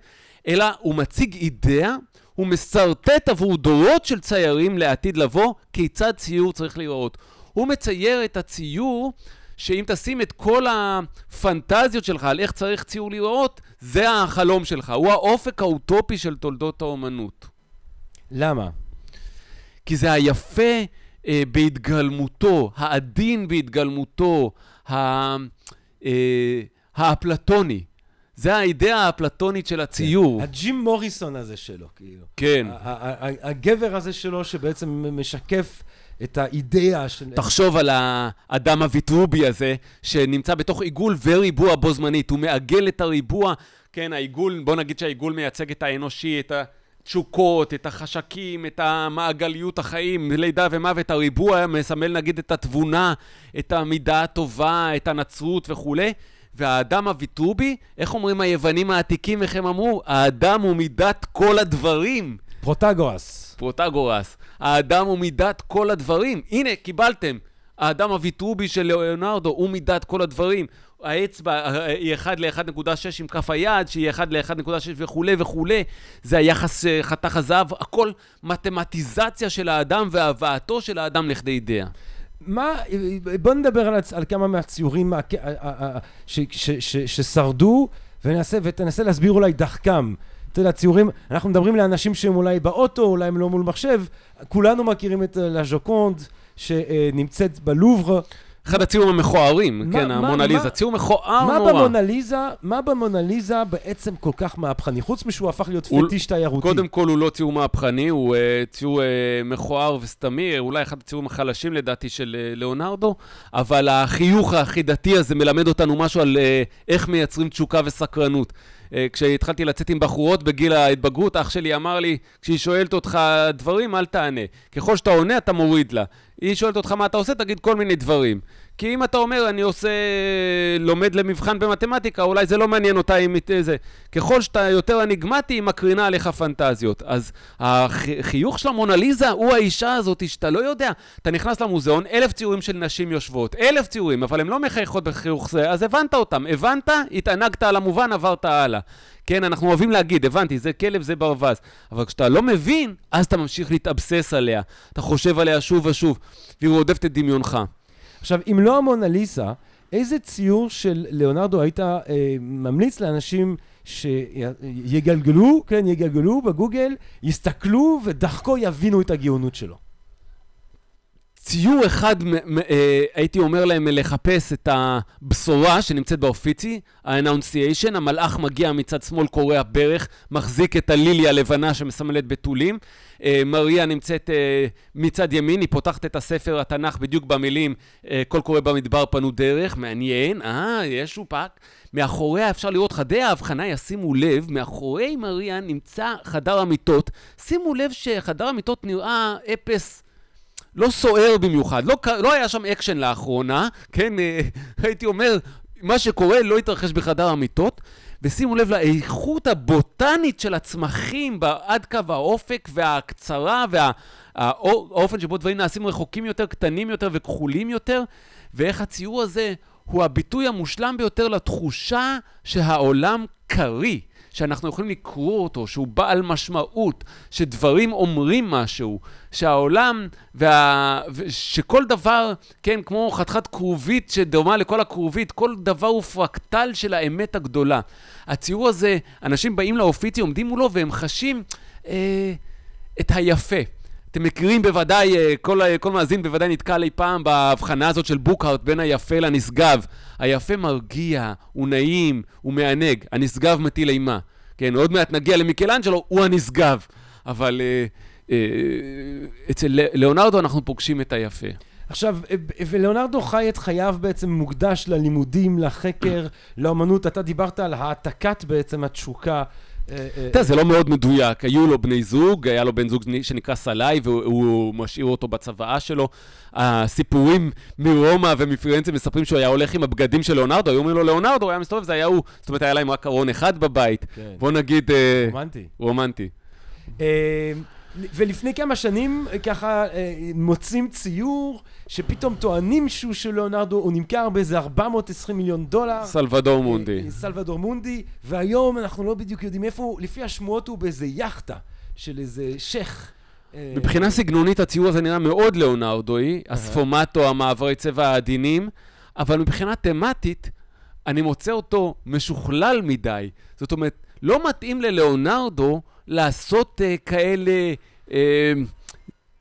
אלא הוא מציג אידאה, הוא משרטט עבור דורות של ציירים לעתיד לבוא, כיצד ציור צריך להיראות. הוא מצייר את הציור שאם תשים את כל הפנטזיות שלך על איך צריך ציור להיראות, זה החלום שלך. הוא האופק האוטופי של תולדות האומנות. למה? כי זה היפה אה, בהתגלמותו, העדין בהתגלמותו, ה, אה, האפלטוני. זה האידאה האפלטונית של הציור. הג'ים מוריסון הזה שלו, כאילו. כן. ה- ה- ה- הגבר הזה שלו שבעצם משקף את האידאה של... תחשוב על האדם הוויטרובי הזה, שנמצא בתוך עיגול וריבוע בו זמנית. הוא מעגל את הריבוע, כן, העיגול, בוא נגיד שהעיגול מייצג את האנושי, את התשוקות, את החשקים, את המעגליות החיים, לידה ומוות. הריבוע מסמל נגיד את התבונה, את המידה הטובה, את הנצרות וכולי. והאדם הוויטרובי, איך אומרים היוונים העתיקים, איך הם אמרו? האדם הוא מידת כל הדברים. פרוטגורס. פרוטגורס, האדם הוא מידת כל הדברים. הנה, קיבלתם. האדם הוויטרובי של ליאונרדו הוא מידת כל הדברים. האצבע אה, היא 1 ל-1.6 עם כף היד, שהיא 1 ל-1.6 וכולי וכולי. זה היחס אה, חתך הזהב, הכל מתמטיזציה של האדם והבאתו של האדם לכדי אידאה. מה, בוא נדבר על, על כמה מהציורים ה- ש, ש, ש, ששרדו וננסה, ותנסה להסביר אולי דחקם. אתה יודע, ציורים, אנחנו מדברים לאנשים שהם אולי באוטו, אולי הם לא מול מחשב, כולנו מכירים את אה, לה ז'וקונד שנמצאת בלובר. אחד הציורים המכוערים, כן, המונליזה. ציור מכוער מה נורא. במונליזה, מה במונליזה בעצם כל כך מהפכני? חוץ משהוא הפך להיות פטיש תיירותי. קודם כל הוא לא ציור מהפכני, הוא uh, ציור uh, מכוער וסתמי, אולי אחד הציורים החלשים לדעתי של uh, ליאונרדו, אבל החיוך החידתי הזה מלמד אותנו משהו על איך מייצרים תשוקה וסקרנות. Uh, כשהתחלתי לצאת עם בחורות בגיל ההתבגרות, אח שלי אמר לי, כשהיא שואלת אותך דברים, אל תענה. ככל שאתה עונה, אתה מוריד לה. היא שואלת אותך מה אתה עושה, תגיד כל מיני דברים. כי אם אתה אומר, אני עושה, לומד למבחן במתמטיקה, אולי זה לא מעניין אותה אם זה. ככל שאתה יותר אניגמטי, היא מקרינה עליך פנטזיות. אז החיוך של המונליזה הוא האישה הזאת שאתה לא יודע. אתה נכנס למוזיאון, אלף ציורים של נשים יושבות, אלף ציורים, אבל הן לא מחייכות בחיוך זה, אז הבנת אותם. הבנת, התענגת על המובן, עברת הלאה. כן, אנחנו אוהבים להגיד, הבנתי, זה כלב, זה ברווז. אבל כשאתה לא מבין, אז אתה ממשיך להתאבסס עליה. אתה חושב עליה שוב ושוב, והיא רודפת את דמיונך. עכשיו, אם לא המונליזה, איזה ציור של ליאונרדו היית אה, ממליץ לאנשים שיגלגלו, כן, יגלגלו בגוגל, יסתכלו ודחקו יבינו את הגאונות שלו? ציור אחד, אה, הייתי אומר להם לחפש את הבשורה שנמצאת באופיצי, ה-Annunciation, המלאך מגיע מצד שמאל, קורע ברך, מחזיק את הליליה הלבנה שמסמלת בתולים. אה, מריה נמצאת אה, מצד ימין, היא פותחת את הספר התנ"ך בדיוק במילים, קול קורא במדבר פנו דרך, מעניין, אה, יש שופק. מאחוריה אפשר לראות חדי ההבחנה, ישימו לב, מאחורי מריה נמצא חדר המיטות. שימו לב שחדר המיטות נראה אפס. לא סוער במיוחד, לא, לא היה שם אקשן לאחרונה, כן, אה, הייתי אומר, מה שקורה לא התרחש בחדר המיטות. ושימו לב לאיכות הבוטנית של הצמחים עד קו האופק וההקצרה והאופן שבו דברים נעשים רחוקים יותר, קטנים יותר וכחולים יותר, ואיך הציור הזה הוא הביטוי המושלם ביותר לתחושה שהעולם קריא. שאנחנו יכולים לקרוא אותו, שהוא בעל משמעות, שדברים אומרים משהו, שהעולם, וה... שכל דבר, כן, כמו חתיכת כרובית שדומה לכל הכרובית, כל דבר הוא פרקטל של האמת הגדולה. הציור הזה, אנשים באים לאופיצי, עומדים מולו והם חשים אה, את היפה. אתם מכירים בוודאי, אה, כל, כל מאזין בוודאי נתקל אי פעם בהבחנה הזאת של בוקהארט בין היפה לנשגב. היפה מרגיע, הוא נעים, הוא מענג, הנשגב מטיל אימה. כן, עוד מעט נגיע למיקלנג'לו, הוא הנשגב. אבל אה, אה, אצל ליאונרדו אנחנו פוגשים את היפה. עכשיו, ולאונרדו חי את חייו בעצם מוקדש ללימודים, לחקר, לאמנות. אתה דיברת על העתקת בעצם התשוקה אתה יודע, זה לא מאוד מדויק. היו לו בני זוג, היה לו בן זוג שנקרא סלאי, והוא משאיר אותו בצוואה שלו. הסיפורים מרומא ומפירנצה מספרים שהוא היה הולך עם הבגדים של ליאונרדו, היו אומרים לו ליאונרדו, הוא היה מסתובב, זה היה הוא. זאת אומרת, היה להם רק ארון אחד בבית. כן. בוא נגיד... אה, רומנטי. רומנטי. אה, ולפני כמה שנים ככה אה, מוצאים ציור שפתאום טוענים שהוא של ליאונרדו, הוא נמכר באיזה 420 מיליון דולר. סלבדור מונדי. אה, סלבדור מונדי, והיום אנחנו לא בדיוק יודעים איפה הוא, לפי השמועות הוא באיזה יאכטה של איזה שייח'. אה, מבחינה סגנונית הציור הזה נראה מאוד ליאונרדואי, הספומטו, המעברי צבע העדינים, אבל מבחינה תמטית, אני מוצא אותו משוכלל מדי. זאת אומרת, לא מתאים לליאונרדו לעשות uh, כאלה uh,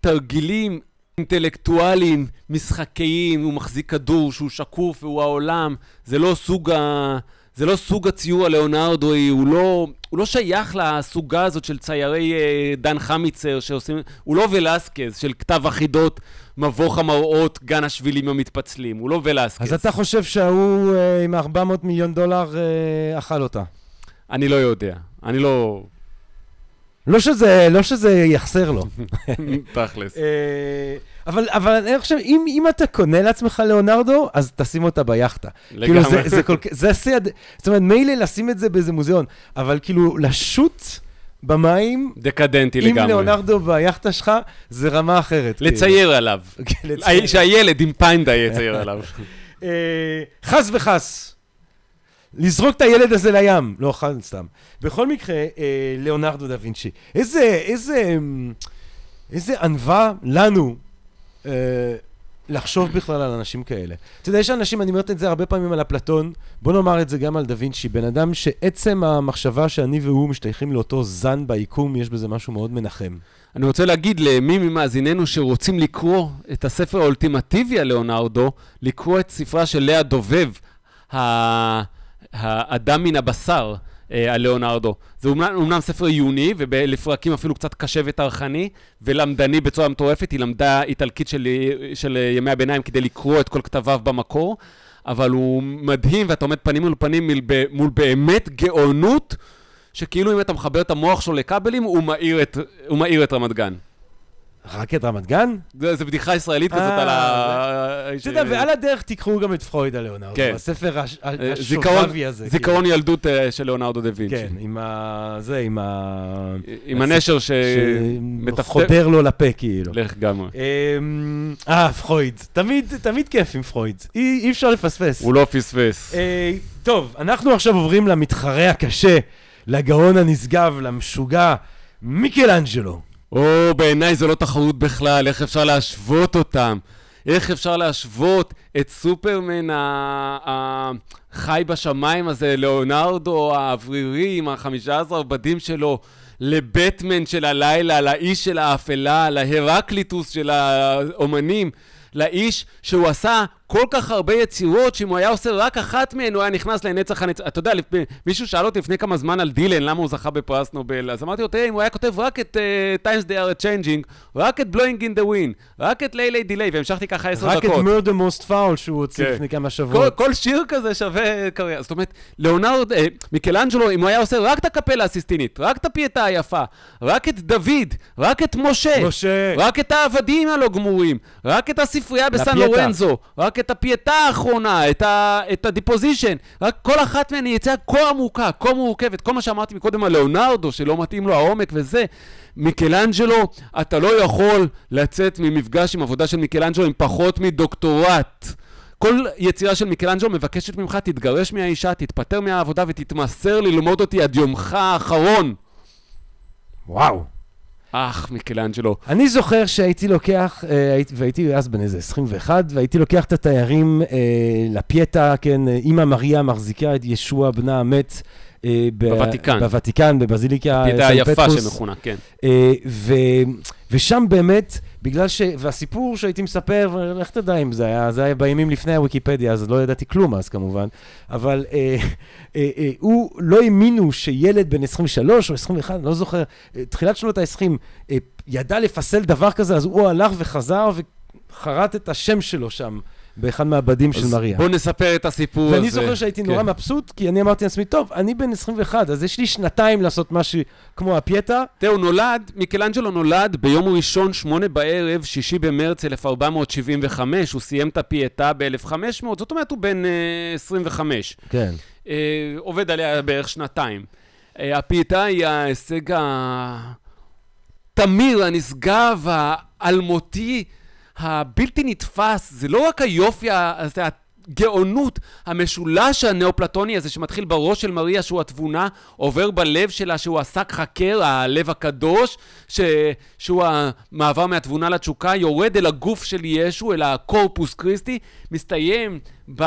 תרגילים אינטלקטואליים, משחקיים, הוא מחזיק כדור שהוא שקוף והוא העולם, זה לא סוג, ה... זה לא סוג הציור הלאונרדוי, הוא לא, הוא לא שייך לסוגה הזאת של ציירי uh, דן חמיצר שעושים, הוא לא ולסקז של כתב החידות, מבוך המראות, גן השבילים המתפצלים, הוא לא ולסקז. אז אתה חושב שההוא uh, עם 400 מיליון דולר uh, אכל אותה? אני לא יודע, אני לא... לא שזה, לא שזה יחסר לו. תכלס. אה, אבל, אבל אני חושב, אם, אם אתה קונה לעצמך ליאונרדו, אז תשים אותה ביאכטה. לגמרי. כאילו, זה, זה, כל, זה השיא, זאת אומרת, מילא לשים את זה באיזה מוזיאון, אבל כאילו, לשוט במים, דקדנטי לגמרי. עם ליאונרדו ביאכטה שלך, זה רמה אחרת. כאילו. לצייר עליו. כן, שהילד עם פיינדה יצייר עליו. אה, חס וחס. לזרוק את הילד הזה לים. לא, חד סתם. בכל מקרה, אה, ליאונרדו דה וינצ'י. איזה, איזה, איזה ענווה לנו אה, לחשוב בכלל על אנשים כאלה. אתה יודע, יש אנשים, אני אומר את זה הרבה פעמים על אפלטון, בוא נאמר את זה גם על דה וינצ'י, בן אדם שעצם המחשבה שאני והוא משתייכים לאותו זן ביקום, יש בזה משהו מאוד מנחם. אני רוצה להגיד למי ממאזיננו שרוצים לקרוא את הספר האולטימטיבי על ליאונרדו, לקרוא את ספרה של לאה דובב, האדם מן הבשר. אה, על ליאונרדו. זה אומנם, אומנם ספר עיוני, ולפרקים אפילו קצת קשה וטרחני, ולמדני בצורה מטורפת, היא למדה איטלקית של, של ימי הביניים כדי לקרוא את כל כתביו במקור, אבל הוא מדהים, ואתה עומד פנים מול פנים מול, מול באמת גאונות, שכאילו אם אתה מחבר את המוח שלו לכבלים, הוא מאיר את, הוא מאיר את רמת גן. רק את רמת גן? זו בדיחה ישראלית כזאת על ה... אתה יודע, ועל הדרך תיקחו גם את פרויד על ליאונרדו, כן. הספר השובבי הזה. זיכרון כאילו. ילדות אה, של ליאונרדו דה וינצ'י. כן, עם ה... זה, עם ה... עם הנשר ש... חודר לו לפה, כאילו. לך גמרי. אמ, אה, פרויד. תמיד כיף עם פרויד. אי אפשר לפספס. הוא לא פספס. אה, טוב, אנחנו עכשיו עוברים למתחרה הקשה, לגאון הנשגב, למשוגע, מיקלאנג'לו. או, בעיניי זו לא תחרות בכלל, איך אפשר להשוות אותם? איך אפשר להשוות את סופרמן החי בשמיים הזה, ליאונרדו האוורירי עם החמישה עשר בדים שלו, לבטמן של הלילה, לאיש של האפלה, להרקליטוס של האומנים, לאיש שהוא עשה כל כך הרבה יצירות, שאם הוא היה עושה רק אחת מהן, הוא היה נכנס לנצח הנצח. אתה יודע, לפ... מישהו שאל אותי לפני כמה זמן על דילן, למה הוא זכה בפרס נובל, אז אמרתי לו, תראה, אם הוא היה כותב רק את אה, Times They are Changing, רק את Blowing in the Wind, רק את Lay Lady Lay, והמשכתי ככה עשר דקות. רק את Murder Most Foul שהוא הוציא כן. לפני כמה שבועות. כל, כל שיר כזה שווה קריירה. זאת אומרת, ליאונרד, אה, מיקלנג'לו, אם הוא היה עושה רק את הקפלה הסיסטינית, רק את הפייטה היפה, רק את דוד, רק את משה, משה. רק את העבדים הלא גמורים, רק את הספרייה בסן לורנזו, רק רק את הפייטה האחרונה, את, ה, את ה Deposition. רק כל אחת מהן היא יציאה כה עמוקה, כה מורכבת. כל מה שאמרתי מקודם על ליאונרדו, שלא מתאים לו העומק וזה. מיקלנג'לו, אתה לא יכול לצאת ממפגש עם עבודה של מיקלנג'לו עם פחות מדוקטורט. כל יצירה של מיקלנג'לו מבקשת ממך, תתגרש מהאישה, תתפטר מהעבודה ותתמסר ללמוד אותי עד יומך האחרון. וואו. אך, מיקלנג'לו. אני זוכר שהייתי לוקח, אה, הייתי- והייתי אז בן איזה 21, והייתי לוקח את התיירים אה, לפייטה, כן, אה, אימא מריה מחזיקה את ישוע בנה המת. אה, בוותיקן. בוותיקן, בבזיליקה פייטה היפה. שמכונה, כן. ושם באמת, בגלל ש... והסיפור שהייתי מספר, לך תדע אם זה היה, זה היה בימים לפני הוויקיפדיה, אז לא ידעתי כלום אז כמובן, אבל אה, אה, אה, הוא לא האמינו שילד בן 23 או 21, אני לא זוכר, אה, תחילת שנות ה-20, אה, ידע לפסל דבר כזה, אז הוא הלך וחזר וחרט את השם שלו שם, באחד מהבדים של מריה. בוא נספר את הסיפור הזה. ואני זוכר שהייתי נורא כן. מבסוט, כי אני אמרתי לעצמי, טוב, אני בן 21, אז יש לי שנתיים לעשות משהו כמו הפייטה, תראה, הוא נולד, מיקלנג'לו נולד ביום ראשון, שמונה בערב, שישי במרץ 1475, הוא סיים את הפייטה ב-1500, זאת אומרת הוא בן אה, 25. כן. אה, עובד עליה בערך שנתיים. אה, הפייטה היא ההישג התמיר, הנשגב, האלמותי, הבלתי נתפס. זה לא רק היופי, ה- הזה, הגאונות, המשולש הנאופלטוני הזה שמתחיל בראש של מריה שהוא התבונה, עובר בלב שלה שהוא השק חקר, הלב הקדוש, ש... שהוא המעבר מהתבונה לתשוקה, יורד אל הגוף של ישו, אל הקורפוס קריסטי, מסתיים ב...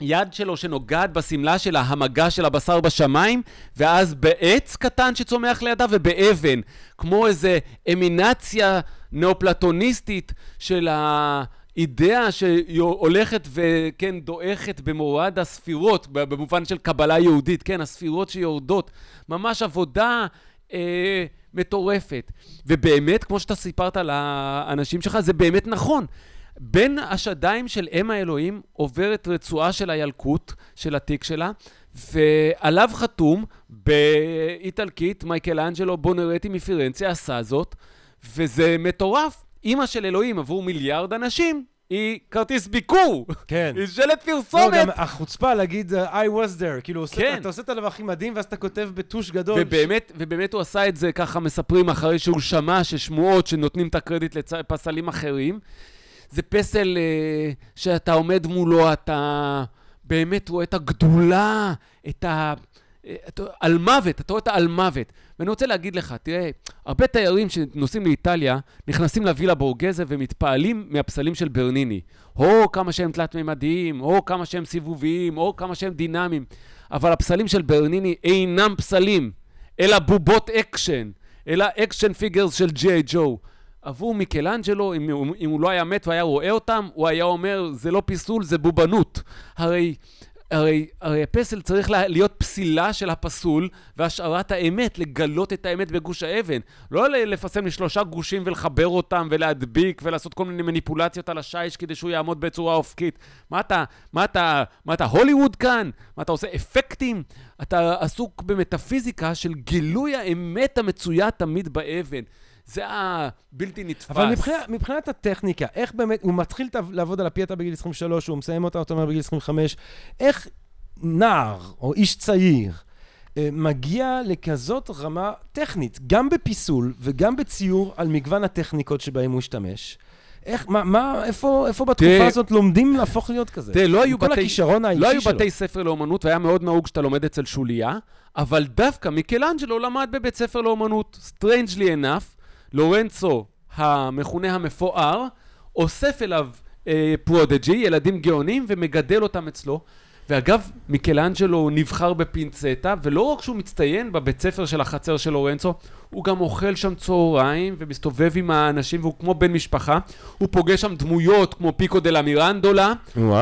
יד שלו שנוגעת בשמלה שלה, המגע של הבשר בשמיים, ואז בעץ קטן שצומח לידה ובאבן, כמו איזה אמינציה נאופלטוניסטית של האידאה שהולכת וכן דועכת במורד הספירות, במובן של קבלה יהודית, כן, הספירות שיורדות, ממש עבודה אה, מטורפת. ובאמת, כמו שאתה סיפרת לאנשים שלך, זה באמת נכון. בין השדיים של אם האלוהים עוברת רצועה של הילקוט, של התיק שלה, ועליו חתום באיטלקית, מייקלאנג'לו בואונרוטי מפירנציה עשה זאת, וזה מטורף. אימא של אלוהים עבור מיליארד אנשים היא כרטיס ביקור. כן. היא שלט לא, פרסומת. גם החוצפה להגיד I was there, כאילו, עושה- כן. אתה עושה את הדבר הכי מדהים, ואז אתה כותב בטוש גדול. ובאמת, ובאמת הוא עשה את זה, ככה מספרים, אחרי שהוא שמע ששמועות שנותנים את הקרדיט לפסלים אחרים. זה פסל אה, שאתה עומד מולו, אתה באמת רואה את הגדולה, את ה... אה, אלמוות, אתה רואה את האלמוות. ואני רוצה להגיד לך, תראה, הרבה תיירים שנוסעים לאיטליה, נכנסים לווילה בורגזה ומתפעלים מהפסלים של ברניני. או כמה שהם תלת-ממדיים, או כמה שהם סיבוביים, או כמה שהם דינמיים. אבל הפסלים של ברניני אינם פסלים, אלא בובות אקשן, אלא action figures של G.I. Joe. עבור מיקלנג'לו, אם, אם הוא לא היה מת והיה רואה אותם, הוא היה אומר, זה לא פיסול, זה בובנות. הרי, הרי, הרי הפסל צריך לה- להיות פסילה של הפסול והשארת האמת, לגלות את האמת בגוש האבן. לא לפרסם לשלושה גושים ולחבר אותם ולהדביק ולעשות כל מיני מניפולציות על השיש כדי שהוא יעמוד בצורה אופקית. מה אתה, מה אתה, מה אתה הוליווד כאן? מה אתה עושה אפקטים? אתה עסוק במטאפיזיקה של גילוי האמת המצויה תמיד באבן. זה הבלתי נתפס. אבל מבחינת, מבחינת הטכניקה, איך באמת, הוא מתחיל לעבוד על הפייטה בגיל 23, הוא מסיים אותה, אתה אומר, בגיל 25, איך נער או איש צעיר אה, מגיע לכזאת רמה טכנית, גם בפיסול וגם בציור על מגוון הטכניקות שבהם הוא השתמש? איך, מה, מה, איפה, איפה בתקופה תראה- הזאת לומדים להפוך להיות כזה? תראה, לא היו כל בתי... הכישרון האישי לא היו. בתי ספר לאומנות, והיה מאוד נהוג שאתה לומד אצל שוליה, אבל דווקא מיקלנג'לו למד בבית ספר לאומנות. Strangely enough, לורנצו, המכונה המפואר, אוסף אליו אה, prodigy, ילדים גאונים, ומגדל אותם אצלו. ואגב, מיקלנג'לו נבחר בפינצטה, ולא רק שהוא מצטיין בבית ספר של החצר של לורנצו, הוא גם אוכל שם צהריים ומסתובב עם האנשים, והוא כמו בן משפחה. הוא פוגש שם דמויות כמו פיקו דה לה מירנדולה.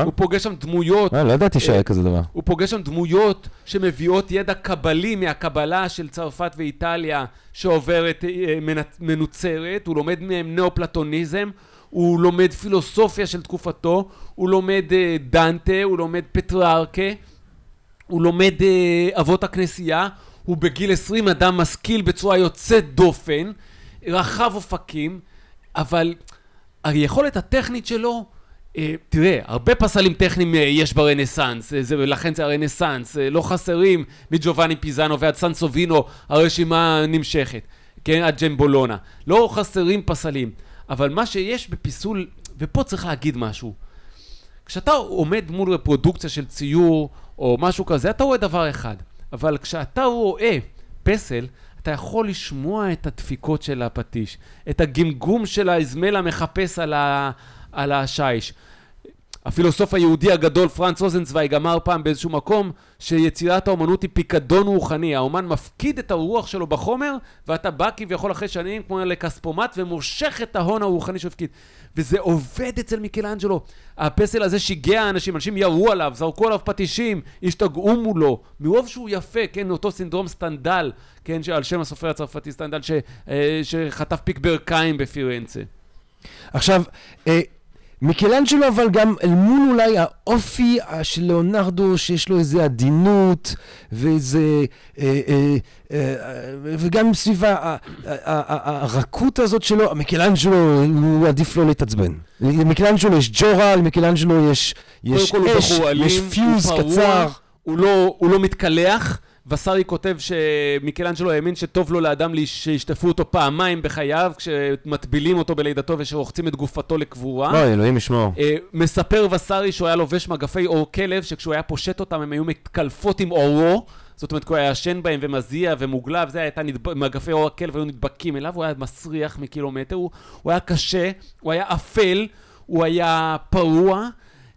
הוא פוגש שם דמויות אה, לא ידעתי שהיה כזה דבר. הוא פוגש שם דמויות שמביאות ידע קבלי מהקבלה של צרפת ואיטליה שעוברת, אה, מנ- מנוצרת, הוא לומד מהם נאופלטוניזם, הוא לומד פילוסופיה של תקופתו, הוא לומד אה, דנטה, הוא לומד פטרארקה, הוא לומד אה, אבות הכנסייה, הוא בגיל 20 אדם משכיל בצורה יוצאת דופן, רחב אופקים, אבל היכולת הטכנית שלו אה, תראה, הרבה פסלים טכניים אה, יש ברנסאנס, אה, זה, לכן זה הרנסאנס, אה, לא חסרים מג'ובאני פיזאנו ועד סנסובינו הרשימה נמשכת, כן, עד ג'מבולונה. לא חסרים פסלים, אבל מה שיש בפיסול, ופה צריך להגיד משהו. כשאתה עומד מול רפרודוקציה של ציור או משהו כזה, אתה רואה דבר אחד. אבל כשאתה רואה פסל, אתה יכול לשמוע את הדפיקות של הפטיש, את הגמגום של האזמל המחפש על, ה... על השיש. הפילוסוף היהודי הגדול פרנץ רוזנצוויג אמר פעם באיזשהו מקום שיצירת האומנות היא פיקדון רוחני. האומן מפקיד את הרוח שלו בחומר ואתה בא כביכול אחרי שנים כמו לכספומט ומושך את ההון הרוחני שהוא הפקיד. וזה עובד אצל מיקלאנג'לו. הפסל הזה שיגע אנשים, אנשים ירו עליו, זרקו עליו פטישים, השתגעו מולו, מרוב שהוא יפה, כן, אותו סינדרום סטנדל, כן, על שם הסופר הצרפתי סטנדל ש, אה, שחטף פיק ברכיים בפירנצה. עכשיו, אה, מיקלנג'לו אבל גם אל מול אולי האופי של ליאונרדו שיש לו איזה עדינות ואיזה אה, אה, אה, וגם סביב הרכות הזאת שלו, מיקלנג'לו הוא עדיף לא להתעצבן. למיקלנג'לו יש ג'ורה, למיקלנג'לו יש אש, יש פיוז קצר. הוא לא, הוא לא מתקלח. וסארי כותב שמיקלנג'לו האמין שטוב לו לאדם שישטפו אותו פעמיים בחייו כשמטבילים אותו בלידתו ושרוחצים את גופתו לקבורה. אוי, אלוהים ישמור. אה, מספר וסארי שהוא היה לובש מגפי אור כלב שכשהוא היה פושט אותם הם היו מתקלפות עם אורו זאת אומרת, הוא היה ישן בהם ומזיע ומוגלב, זה הייתה נדב... מגפי אור הכלב היו נדבקים אליו, הוא היה מסריח מקילומטר, הוא, הוא היה קשה, הוא היה אפל, הוא היה פרוע,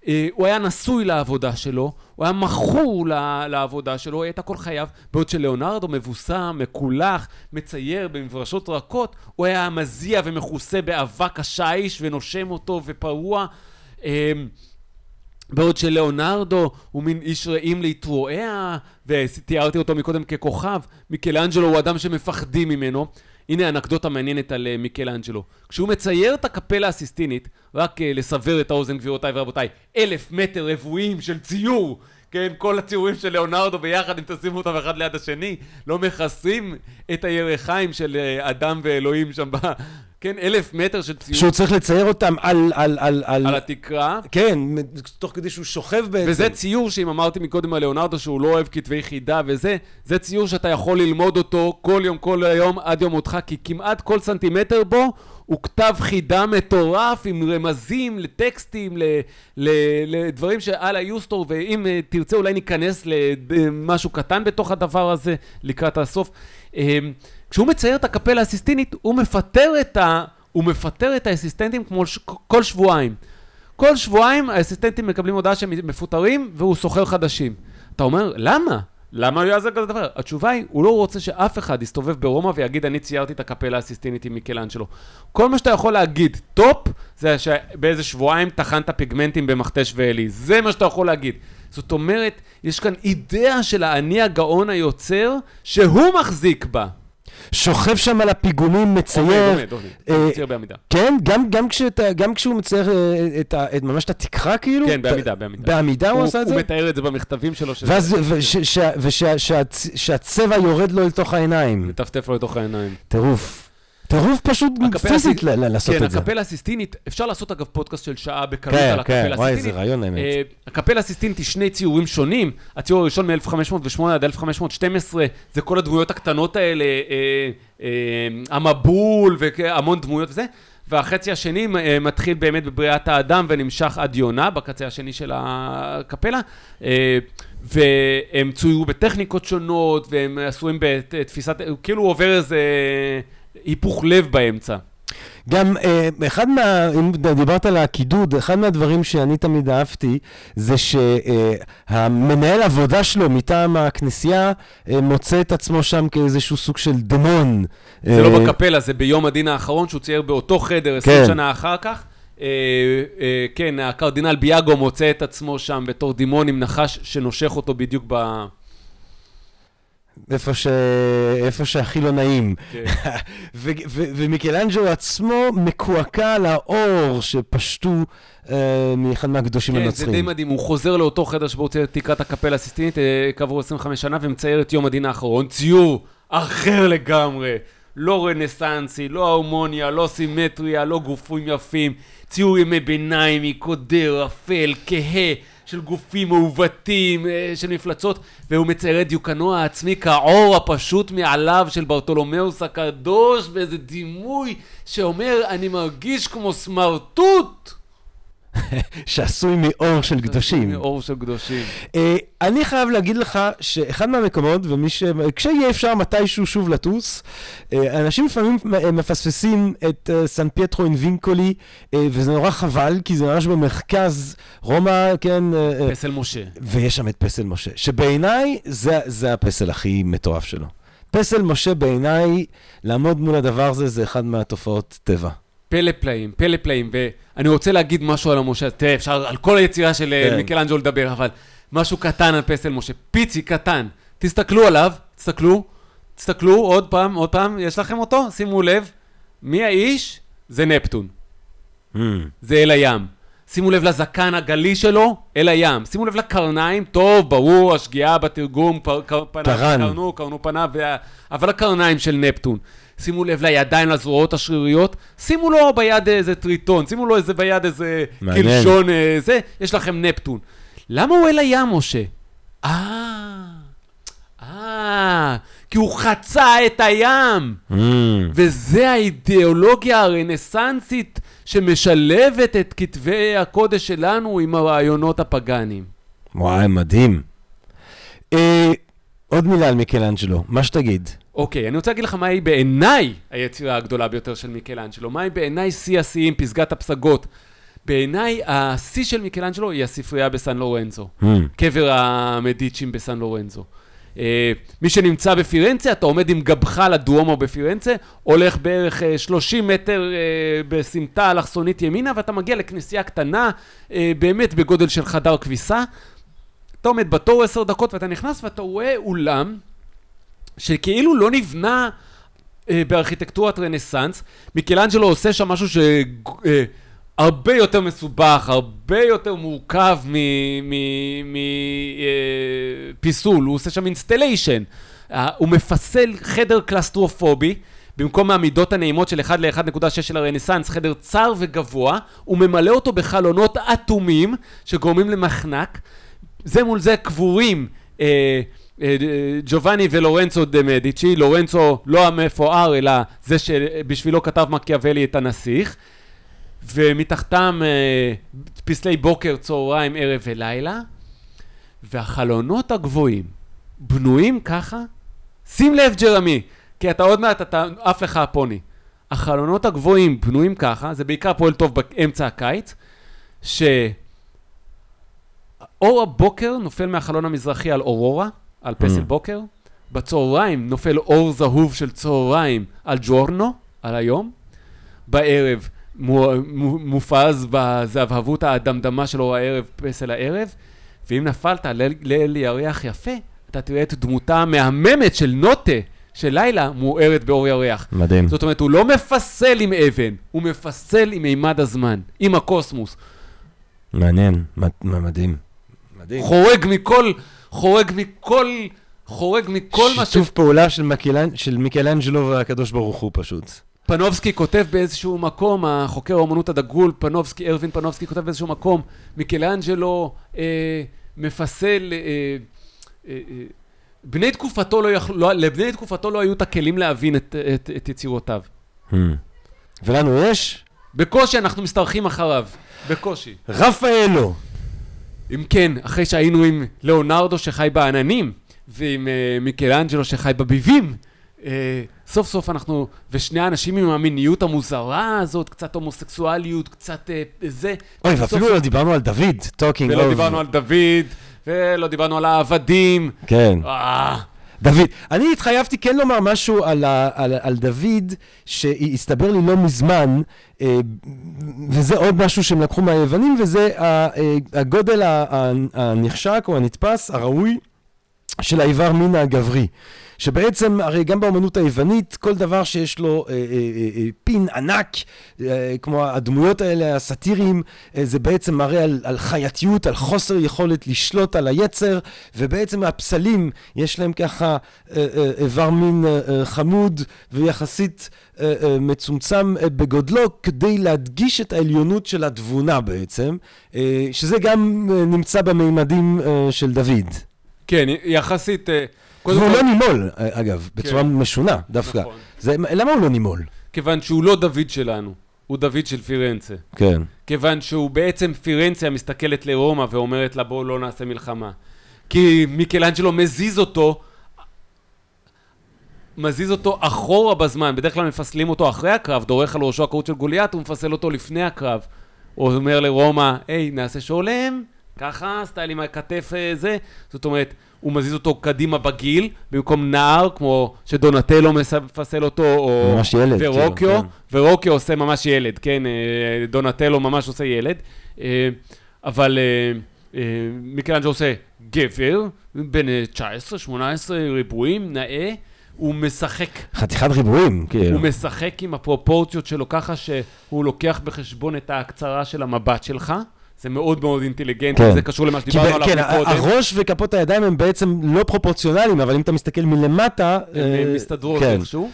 אה, הוא היה נשוי לעבודה שלו, הוא היה מכור לעבודה שלו, הייתה כל חייו, בעוד שלאונרדו מבוסם, מקולח, מצייר במברשות רכות, הוא היה מזיע ומכוסה באבק השיש ונושם אותו ופרוע. אמ, בעוד שלאונרדו הוא מין איש רעים להתרועע, ותיארתי אותו מקודם ככוכב, מיקלאנג'לו הוא אדם שמפחדים ממנו. הנה אנקדוטה מעניינת על uh, מיקלאנג'לו. כשהוא מצייר את הקפלה הסיסטינית, רק uh, לסבר את האוזן גבירותיי ורבותיי, אלף מטר רבועים של ציור, כן, כל הציורים של ליאונרדו ביחד, אם תשימו אותם אחד ליד השני, לא מכסים את הירחיים של uh, אדם ואלוהים שם ב... כן, אלף מטר של ציור. שהוא צריך לצייר אותם על... על, על, על... על התקרה. כן, תוך כדי שהוא שוכב בעצם. וזה ציור שאם אמרתי מקודם על ליאונרדו שהוא לא אוהב כתבי חידה וזה, זה ציור שאתה יכול ללמוד אותו כל יום, כל היום, עד יום מותך, כי כמעט כל סנטימטר בו הוא כתב חידה מטורף עם רמזים לטקסטים, ל, ל, לדברים שעל היוסטור, ואם uh, תרצה אולי ניכנס למשהו קטן בתוך הדבר הזה לקראת הסוף. כשהוא מצייר את הקפלה הסיסטינית, הוא מפטר את, ה, הוא מפטר את האסיסטנטים כמו ש, כל שבועיים. כל שבועיים האסיסטנטים מקבלים הודעה שהם מפוטרים והוא שוכר חדשים. אתה אומר, למה? למה הוא יעשה כזה דבר? התשובה היא, הוא לא רוצה שאף אחד יסתובב ברומא ויגיד, אני ציירתי את הקפלה הסיסטינית עם מיקלאנג'לו. כל מה שאתה יכול להגיד, top, זה שבאיזה שבועיים טחנת פיגמנטים במכתש ועלי. זה מה שאתה יכול להגיד. זאת אומרת, יש כאן אידאה של האני הגאון היוצר, שהוא מחזיק בה. שוכב שם על הפיגומים, מצייר. עומד, עומד, עומד, מצייר בעמידה. כן? גם, גם, כשאתה, גם כשהוא מצייר אה, את, ה, את ממש את התקרה כאילו? כן, בעמידה, בעמידה. בעמידה הוא, הוא עשה את זה? הוא מתאר את זה במכתבים שלו. ואז, ושהצבע יורד לו לתוך העיניים. מטפטף לו לתוך העיניים. טירוף. טירוף פשוט פיזית לעשות כן, את זה. כן, הקפלה הסיסטינית, אפשר לעשות אגב פודקאסט של שעה בקלות כן, על הקפלה הסיסטינית. כן, וואי, זה רעיון האמת. אה, הקפלה הסיסטינית היא שני ציורים שונים. הציור הראשון מ-1508 עד 1512, זה כל הדמויות הקטנות האלה, אה, אה, המבול והמון דמויות וזה. והחצי השני מתחיל באמת בבריאת האדם ונמשך עד יונה, בקצה השני של הקפלה. והם צוירו בטכניקות שונות, והם עשויים בתפיסת, כאילו הוא עובר איזה... היפוך לב באמצע. גם אה, אחד מה, אם דיברת על הקידוד, אחד מהדברים שאני תמיד אהבתי זה שהמנהל עבודה שלו מטעם הכנסייה אה, מוצא את עצמו שם כאיזשהו סוג של דמון. זה לא אה, בקפלה, זה ביום הדין האחרון שהוא צייר באותו חדר 20 כן. שנה אחר כך. כן, הקרדינל ביאגו מוצא את עצמו שם בתור דימון עם נחש שנושך אותו בדיוק ב... איפה, ש... איפה שהכי לא נעים. כן. ו- ו- ומיקלנג'ו עצמו מקועקע על האור שפשטו uh, מאחד מהקדושים כן, הנוצרים. כן, זה די מדהים, הוא חוזר לאותו חדר שבו הוא צייר את תקרת הקפלה הסיסטינית, uh, כעבור 25 שנה, ומצייר את יום הדין האחרון, ציור אחר לגמרי. לא רנסנסי, לא הרמוניה, לא סימטריה, לא גופים יפים, ציור ימי ביניים, קודר, אפל, כהה, של גופים מעוותים, אה, של מפלצות, והוא מצייר את דיוקנו העצמי כעור הפשוט מעליו של ברטולומיאוס הקדוש, באיזה דימוי שאומר, אני מרגיש כמו סמרטוט. שעשוי מאור של קדושים. מאור של קדושים. אה, אני חייב להגיד לך שאחד מהמקומות, ומי ש... כשיהיה אפשר מתישהו שוב לטוס, אה, אנשים לפעמים מפספסים את אה, סן פייטרו אין וינקולי, וזה נורא חבל, כי זה ממש במרכז רומא, כן... פסל משה. ויש שם את פסל משה, שבעיניי זה, זה הפסל הכי מטורף שלו. פסל משה בעיניי, לעמוד מול הדבר הזה, זה אחד מהתופעות טבע. פלא פלאים, פלא פלאים, ואני רוצה להגיד משהו על המשה, תראה, אפשר על כל היצירה של אה, כן. מיקלאנג'ו לדבר, אבל משהו קטן על פסל משה, פיצי קטן, תסתכלו עליו, תסתכלו, תסתכלו עוד פעם, עוד פעם, יש לכם אותו? שימו לב, מי האיש? זה נפטון. Mm. זה אל הים. שימו לב לזקן הגלי שלו, אל הים. שימו לב לקרניים, טוב, ברור, השגיאה בתרגום, פר, קר, פניו, קרנו, קרנו פניו. אבל הקרניים של נפטון. שימו לב לידיים, לזרועות השריריות, שימו לו ביד איזה טריטון, שימו לו איזה ביד איזה קלשון, אה, זה, יש לכם נפטון. למה הוא אל הים, משה? אה, אה, כי הוא חצה את הים. Mm. וזה האידיאולוגיה הרנסנסית שמשלבת את כתבי הקודש שלנו עם הרעיונות הפגאניים. וואי, מדהים. אה, עוד מילה על מיקלאנג'לו, מה שתגיד. אוקיי, אני רוצה להגיד לך מהי בעיניי היצירה הגדולה ביותר של מיקלאנג'לו. מהי בעיניי שיא השיאים, פסגת הפסגות. בעיניי השיא של מיקלאנג'לו היא הספרייה בסן לורנזו. Mm. קבר המדיצ'ים בסן לורנזו. Uh, מי שנמצא בפירנצה, אתה עומד עם גבך לדואומו בפירנצה, הולך בערך uh, 30 מטר uh, בסמטה אלכסונית ימינה, ואתה מגיע לכנסייה קטנה, אה, באמת בגודל של חדר כביסה. אתה עומד בתור עשר דקות ואתה נכנס ואתה רואה אולם שכאילו לא נבנה אה, בארכיטקטורת רנסאנס, מיקלאנג'לו עושה שם משהו שהרבה אה, יותר מסובך, הרבה יותר מורכב מפיסול, אה, הוא עושה שם installation, אה, הוא מפסל חדר קלסטרופובי, במקום מהמידות הנעימות של 1 ל-1.6 של הרנסאנס, חדר צר וגבוה, הוא ממלא אותו בחלונות אטומים שגורמים למחנק. זה מול זה קבורים אה, ג'ובאני ולורנצו דה מדיצ'י, לורנצו לא המפואר אלא זה שבשבילו כתב מקיאוולי את הנסיך. ומתחתם אה, פסלי בוקר, צהריים, ערב ולילה. והחלונות הגבוהים בנויים ככה. שים לב ג'רמי כי אתה עוד מעט, אתה עף לך הפוני. החלונות הגבוהים בנויים ככה, זה בעיקר פועל טוב באמצע הקיץ שאור הבוקר נופל מהחלון המזרחי על אורורה על פסל mm. בוקר, בצהריים נופל אור זהוב של צהריים על ג'ורנו, על היום, בערב מופז בזהבהבות הדמדמה של אור הערב, פסל הערב, ואם נפלת ליל ירח יפה, אתה תראה את דמותה המהממת של נוטה. של לילה מוארת באור ירח. מדהים. זאת אומרת, הוא לא מפסל עם אבן, הוא מפסל עם מימד הזמן, עם הקוסמוס. מעניין, מדהים. מדהים. חורג מכל חורג מכל, חורג מכל מה ש... שיתוף פעולה של, מקילנ... של מיקלנג'לו והקדוש ברוך הוא פשוט. פנובסקי כותב באיזשהו מקום, החוקר האומנות הדגול, פנובסקי, ארווין פנובסקי כותב באיזשהו מקום, מיקלנג'לו אה, מפסל, אה, אה, אה, בני תקופתו לא יכלו, לא, לבני תקופתו לא היו את הכלים להבין את, את, את יצירותיו. Hmm. ולנו יש? בקושי אנחנו משתרכים אחריו, בקושי. רפאלו. אם כן, אחרי שהיינו עם ליאונרדו שחי בעננים, ועם uh, מיקלאנג'לו שחי בביבים, uh, סוף סוף אנחנו, ושני האנשים עם המיניות המוזרה הזאת, קצת הומוסקסואליות, קצת uh, זה. אוי, ואפילו לא דיברנו על דוד, talking ולא דיברנו על דוד, ולא דיברנו על העבדים. כן. דוד, אני התחייבתי כן לומר משהו על, ה, על, על דוד, שהסתבר לי לא מזמן, אה, וזה עוד משהו שהם לקחו מהיוונים, וזה אה, הגודל הנחשק או הנתפס, הראוי, של האיבר מין הגברי. שבעצם, הרי גם באמנות היוונית, כל דבר שיש לו אה, אה, אה, אה, פין ענק, אה, כמו הדמויות האלה, הסאטיריים, אה, זה בעצם מראה על, על חייתיות, על חוסר יכולת לשלוט על היצר, ובעצם הפסלים, יש להם ככה אה, אה, איבר מין אה, אה, חמוד ויחסית אה, אה, מצומצם אה, בגודלו, כדי להדגיש את העליונות של התבונה בעצם, אה, שזה גם אה, נמצא במימדים אה, של דוד. כן, יחסית... אה, והוא כל- לא נימול, אה, אגב, בצורה משונה דווקא. נכון. זה, למה הוא לא נימול? כיוון שהוא לא דוד שלנו, הוא דוד של פירנצה. כן. כיוון שהוא בעצם פירנצה מסתכלת לרומא ואומרת לה בואו לא נעשה מלחמה. כי מיקלאנג'לו מזיז אותו, מזיז אותו אחורה בזמן, בדרך כלל מפסלים אותו אחרי הקרב, דורך על ראשו הכרות של גוליית, הוא מפסל אותו לפני הקרב. הוא אומר לרומא, היי, נעשה שולם, ככה, סטייל עם הכתף אה, זה. זאת אומרת, הוא מזיז אותו קדימה בגיל, במקום נער, כמו שדונטלו מפסל אותו, או... ממש ילד, ורוקיו, כאילו, כן. ורוקיו עושה ממש ילד, כן, אה, דונטלו ממש עושה ילד, אה, אבל מיקלנג'ו עושה גבר, בן אה, 19, 18 ריבועים, נאה, הוא משחק, חתיכת ריבועים, כאילו. הוא משחק עם הפרופורציות שלו ככה שהוא לוקח בחשבון את ההקצרה של המבט שלך. זה מאוד מאוד אינטליגנטי, כן. זה קשור למה שדיברנו עליו כן, מקודם. הראש וכפות הידיים הם בעצם לא פרופורציונליים, אבל אם אתה מסתכל מלמטה... הן אה, מסתדרות כן. איכשהו.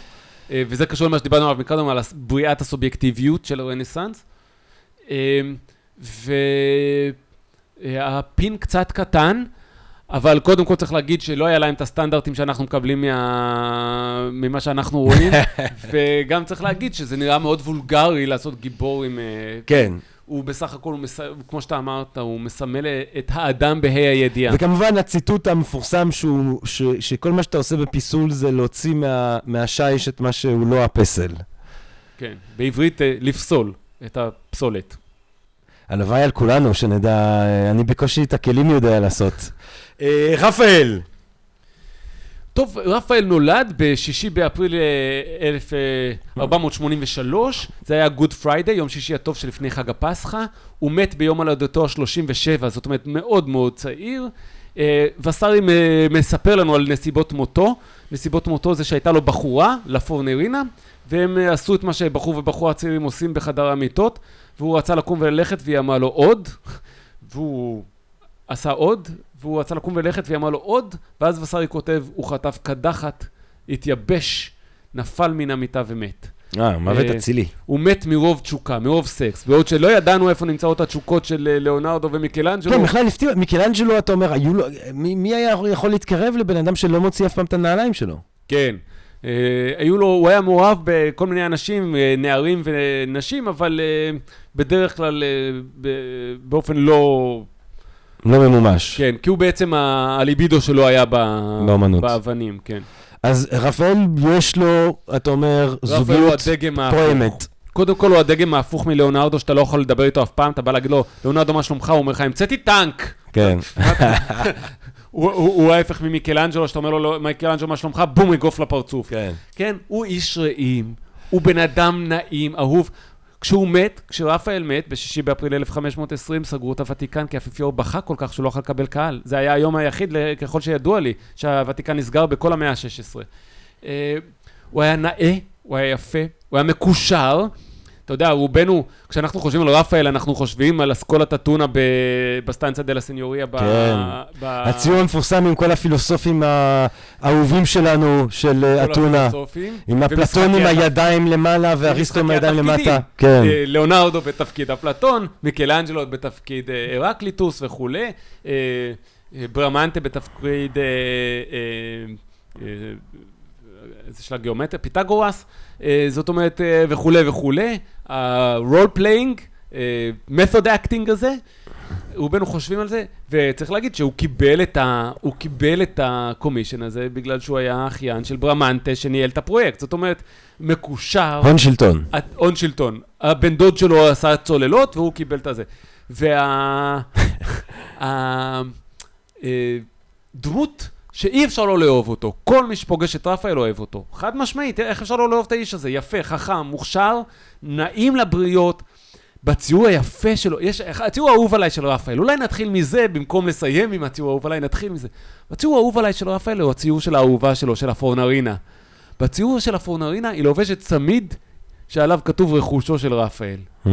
אה, וזה קשור למה שדיברנו עליו מקודם, על בריאת הסובייקטיביות של הרנסאנס. אה, והפין קצת קטן, אבל קודם כל צריך להגיד שלא היה להם את הסטנדרטים שאנחנו מקבלים מה... ממה שאנחנו רואים, וגם צריך להגיד שזה נראה מאוד וולגרי לעשות גיבור עם... כן. הוא בסך הכל, הוא מס... כמו שאתה אמרת, הוא מסמל את האדם בה"א הידיעה. וכמובן הציטוט המפורסם שהוא, ש, שכל מה שאתה עושה בפיסול זה להוציא מה, מהשיש את מה שהוא לא הפסל. כן, בעברית אה, לפסול את הפסולת. הלוואי על כולנו שנדע, אה, אני בקושי את הכלים יודע לעשות. אה, רפאל! טוב, רפאל נולד ב-6 באפריל אה, 1483, זה היה Good Friday, יום שישי הטוב שלפני חג הפסחא, הוא מת ביום הולדתו ה-37, זאת אומרת מאוד מאוד צעיר. אה, וזארי מספר לנו על נסיבות מותו, נסיבות מותו זה שהייתה לו בחורה, לפורנרינה, והם אה, עשו את מה שבחור ובחורה צעירים עושים בחדר המיטות, והוא רצה לקום וללכת והיא אמרה לו עוד, והוא עשה עוד, והוא רצה לקום וללכת והיא אמרה לו עוד, ואז וסרי כותב, הוא חטף קדחת, התייבש, נפל מן המיטה ומת. אה, מוות אה, אצילי. הוא מת מרוב תשוקה, מרוב סקס, בעוד שלא ידענו איפה נמצאות התשוקות של אה, ליאונרדו ומיקלנג'לו. כן, בכלל הפתיע, מיקלנג'לו, אתה אומר, היו לו, מי, מי היה יכול להתקרב לבן אדם שלא מוציא אף פעם את הנעליים שלו? כן. אה, היו לו, הוא היה מעורב בכל מיני אנשים, אה, נערים ונשים, אבל אה, בדרך כלל אה, באופן לא... לא ממומש. כן, כי הוא בעצם, הליבידו שלו היה ב... באמנות. באבנים, כן. אז רפאל, יש לו, אתה אומר, זוגיות. פועמת. קודם כל הוא הדגם ההפוך מליאונרדו, שאתה לא יכול לדבר איתו אף פעם, אתה בא להגיד לו, ליאונרדו, מה שלומך? הוא אומר לך, המצאתי טנק. כן. הוא- ההפך ממיקלנג'לו, שאתה אומר לו, "לא, מייקלנג'לו, מה שלומך? בום, אגרוף לפרצוף. כן. כן, הוא איש רעים, הוא בן אדם נעים, אהוב. כשהוא מת, כשרפאל מת, ב-6 באפריל 1520, סגרו את הוותיקן, כי האפיפיור בכה כל כך שהוא לא יכול לקבל קהל. זה היה היום היחיד, ככל שידוע לי, שהוותיקן נסגר בכל המאה ה-16. אה, הוא היה נאה, הוא היה יפה, הוא היה מקושר. אתה יודע, רובנו, כשאנחנו חושבים על רפאל, אנחנו חושבים על אסכולת אתונה ב- בסטנציה דה לה סניוריה. ב- כן. ב- הציור המפורסם עם כל הפילוסופים האהובים שלנו, של אה, אתונה. הפילוסופים, עם אפלטון עם הידיים למעלה ואריסטו עם הידיים. למטה. כן. אה, ליאונרדו בתפקיד אפלטון, מיקלאנג'לו בתפקיד אה, הרקליטוס וכולי, ברמנטה בתפקיד אה, אה, אה, זה של הגיאומטריה, פיתגורס, זאת אומרת, אה, וכולי וכולי, ה-role playing, אה, method acting הזה, רובנו חושבים על זה, וצריך להגיד שהוא קיבל את ה... הוא קיבל את הקומישן הזה בגלל שהוא היה אחיין של ברמנטה שניהל את הפרויקט, זאת אומרת, מקושר, הון שלטון. הון שלטון. הבן דוד שלו עשה צוללות והוא קיבל את הזה. וה... אה, דמות שאי אפשר לא לאהוב אותו. כל מי שפוגש את רפאל אוהב אותו. חד משמעית, איך אפשר לא לאהוב את האיש הזה? יפה, חכם, מוכשר, נעים לבריות, בציור היפה שלו, יש, הציור האהוב עליי של רפאל, אולי נתחיל מזה במקום לסיים עם הציור האהוב עליי, נתחיל מזה. הציור האהוב עליי של רפאל הוא הציור של האהובה שלו, של הפורנרינה. בציור של הפורנרינה היא לובשת צמיד שעליו כתוב רכושו של רפאל. Hmm.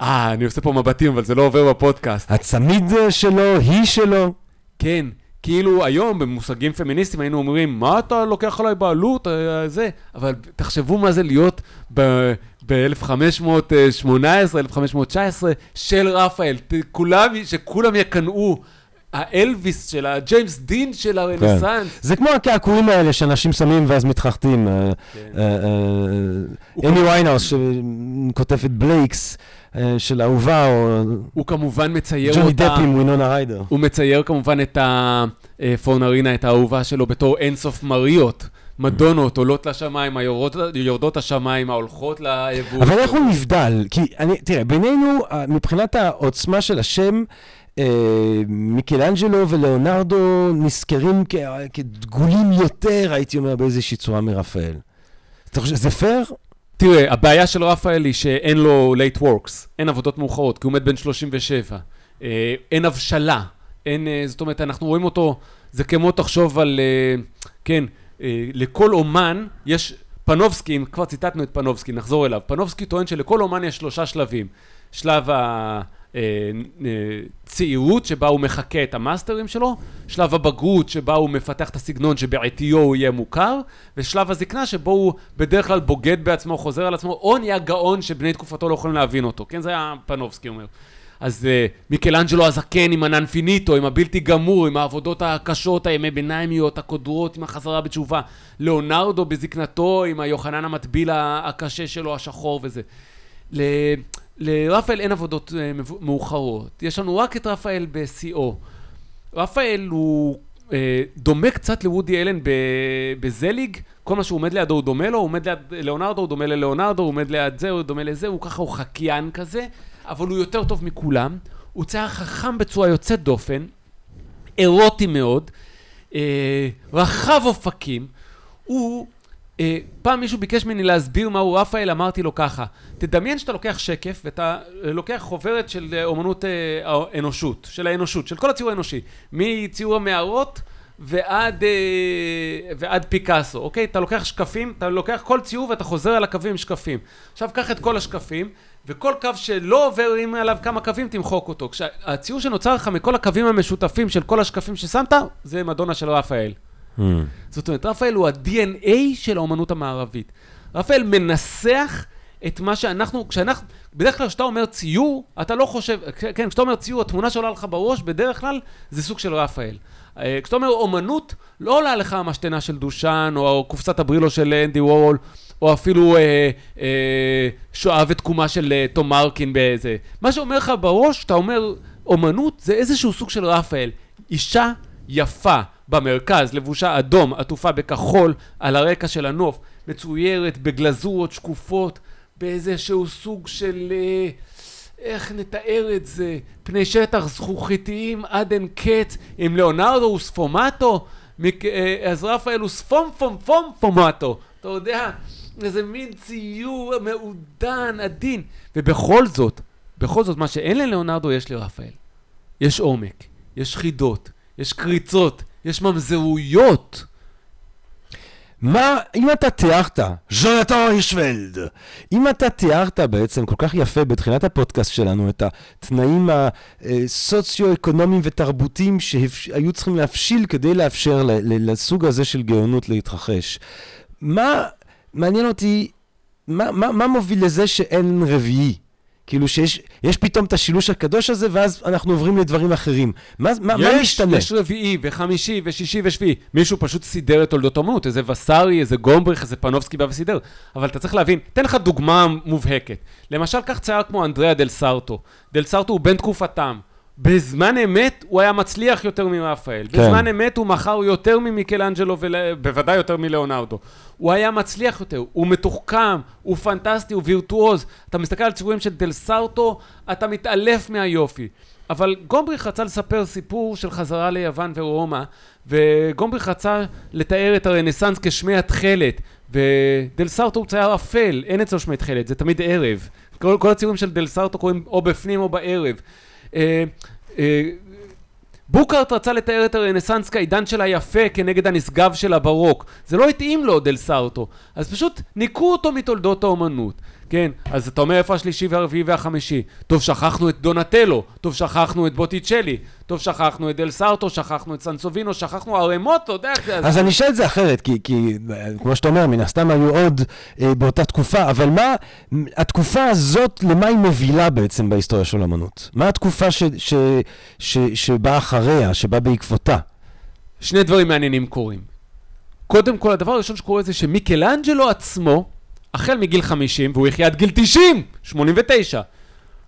אה, אני עושה פה מבטים, אבל זה לא עובר בפודקאסט. הצמיד שלו, היא שלו. כן, כאילו היום במושגים פמיניסטיים היינו אומרים, מה אתה לוקח עליי בעלות, אה, זה, אבל תחשבו מה זה להיות ב-1518, 1519 של רפאל, כולם, שכולם יקנאו. האלוויס של הג'יימס דין של הרנסאנס. זה כמו הקעקועים האלה שאנשים שמים ואז מתחרטים. אה, כן. אמי ויינהאוס שכותבת Blake's אה, של אהובה, או הוא כמובן מצייר ג'וני אותה, דפ עם וינונה ריידר. הוא מצייר כמובן את הפורנרינה, את האהובה שלו בתור אינסוף מריות. מדונות עולות לשמיים, היורדות, יורדות השמיים, ההולכות ליבוא. אבל איך הוא נבדל? כי אני, תראה, בינינו, אה, מבחינת העוצמה של השם, אה, מיקלאנג'לו ולאונרדו נזכרים כדגולים יותר, הייתי אומר, באיזושהי צורה מרפאל. אתה חושב, זה פייר? תראה, הבעיה של רפאל היא שאין לו late works, אין עבודות מאוחרות, כי הוא מת בן 37. אה, אין הבשלה, אין, אה, זאת אומרת, אנחנו רואים אותו, זה כמו תחשוב על, אה, כן, לכל אומן יש, פנובסקי, אם כבר ציטטנו את פנובסקי, נחזור אליו. פנובסקי טוען שלכל אומן יש שלושה שלבים. שלב הצעירות, שבה הוא מחקה את המאסטרים שלו, שלב הבגרות, שבה הוא מפתח את הסגנון שבעטיו הוא יהיה מוכר, ושלב הזקנה, שבו הוא בדרך כלל בוגד בעצמו, חוזר על עצמו, או נהיה גאון שבני תקופתו לא יכולים להבין אותו. כן, זה היה פנובסקי אומר. אז אה, מיקלאנג'לו הזקן עם ה non finito, עם הבלתי גמור, עם העבודות הקשות, הימי ביניימיות, הקודרות, עם החזרה בתשובה. ליאונרדו בזקנתו, עם היוחנן המטביל הקשה שלו, השחור וזה. לרפאל אין עבודות אה, מאוחרות. יש לנו רק את רפאל בשיאו. רפאל הוא אה, דומה קצת לוודי אלן בזליג, כל מה שהוא עומד לידו הוא דומה לו, הוא עומד ליד ליאונרדו, הוא דומה לליאונרדו, הוא עומד ליד זה, הוא דומה לזה, הוא ככה, הוא חקיין כזה, אבל הוא יותר טוב מכולם. הוא צייר חכם בצורה יוצאת דופן, אירוטי מאוד, אה, רחב אופקים. הוא, אה, פעם מישהו ביקש ממני להסביר מהו רפאל, אמרתי לו ככה, תדמיין שאתה לוקח שקף ואתה אה, לוקח חוברת של אה, אומנות האנושות, של האנושות, של כל הציור האנושי, מציור המערות ועד, ועד פיקאסו, אוקיי? אתה לוקח שקפים, אתה לוקח כל ציור ואתה חוזר על הקווים עם שקפים. עכשיו קח את כל השקפים, וכל קו שלא עוברים עליו כמה קווים תמחוק אותו. כשהציור שנוצר לך מכל הקווים המשותפים של כל השקפים ששמת, זה מדונה של רפאל. זאת אומרת, רפאל הוא ה-DNA של האומנות המערבית. רפאל מנסח את מה שאנחנו, כשאנחנו, בדרך כלל כשאתה אומר ציור, אתה לא חושב, כן, כשאתה אומר ציור, התמונה שעולה לך בראש, בדרך כלל זה סוג של רפאל. אה, כשאתה אומר אומנות, לא עולה לך המשתנה של דושן, או קופסת הברילו של אנדי וורול, או אפילו אה, אה, שואה ותקומה של אה, תום מרקין באיזה... מה שאומר לך בראש, אתה אומר, אומנות זה איזשהו סוג של רפאל. אישה יפה במרכז, לבושה אדום, עטופה בכחול, על הרקע של הנוף, מצוירת בגלזורות שקופות, באיזשהו סוג של... אה, איך נתאר את זה? פני שטח זכוכיתיים עד אין קץ, עם ליאונרדו הוא ספומטו, מק- אה, אז רפאל הוא ספום פום פום פומטו. אתה יודע, איזה מין ציור מעודן, עדין. ובכל זאת, בכל זאת, מה שאין לליאונרדו יש לרפאל. יש עומק, יש חידות, יש קריצות, יש ממזרויות. מה, אם אתה תיארת, ז'ונתן הישוולד, אם אתה תיארת בעצם כל כך יפה בתחילת הפודקאסט שלנו את התנאים הסוציו-אקונומיים ותרבותיים שהיו צריכים להפשיל כדי לאפשר לסוג הזה של גאונות להתרחש, מה, מעניין אותי, מה, מה, מה מוביל לזה שאין רביעי? כאילו שיש יש פתאום את השילוש הקדוש הזה, ואז אנחנו עוברים לדברים אחרים. מה, מה, מה יש, משתנה? יש רביעי וחמישי ושישי ושביעי. מישהו פשוט סידר את תולדות האמנות, איזה וסארי, איזה גומבריך, איזה פנובסקי בא וסידר. אבל אתה צריך להבין, תן לך דוגמה מובהקת. למשל, קח צייר כמו אנדריאה דל סרטו. דל סרטו הוא בן תקופתם. בזמן אמת הוא היה מצליח יותר מרפאל. כן. בזמן אמת הוא מכר יותר ממיקלאנג'לו, ובוודאי יותר מליאונרדו. הוא היה מצליח יותר, הוא מתוחכם, הוא פנטסטי, הוא וירטואוז. אתה מסתכל על ציורים של דל סרטו, אתה מתעלף מהיופי. אבל גומבריך רצה לספר סיפור של חזרה ליוון ורומא, וגומבריך רצה לתאר את הרנסאנס כשמי התכלת, ודל סרטו הוא צייר אפל, אין אצלו שמי תכלת, זה תמיד ערב. כל, כל הציורים של דל סרטו קוראים או בפנים או בערב. אה, אה, בוקארט רצה לתאר את הרנסאנס כעידן של היפה כנגד הנשגב של הברוק. זה לא התאים לו, דל סרטו. אז פשוט ניקו אותו מתולדות האומנות. כן, אז אתה אומר איפה השלישי והרביעי והחמישי? טוב, שכחנו את דונטלו, טוב, שכחנו את בוטיצ'לי, טוב, שכחנו את דל סרטו, שכחנו את סנסובינו, שכחנו ערימות, אתה יודע... אז אני אשאל את זה אחרת, כי, כי כמו שאתה אומר, מן הסתם היו עוד אה, באותה תקופה, אבל מה, התקופה הזאת, למה היא מובילה בעצם בהיסטוריה של אמנות? מה התקופה ש, ש, ש, שבאה אחריה, שבאה בעקבותה? שני דברים מעניינים קורים. קודם כל, הדבר הראשון שקורה זה שמיקלאנג'לו עצמו, החל מגיל 50, והוא יחיה עד גיל 90, 89.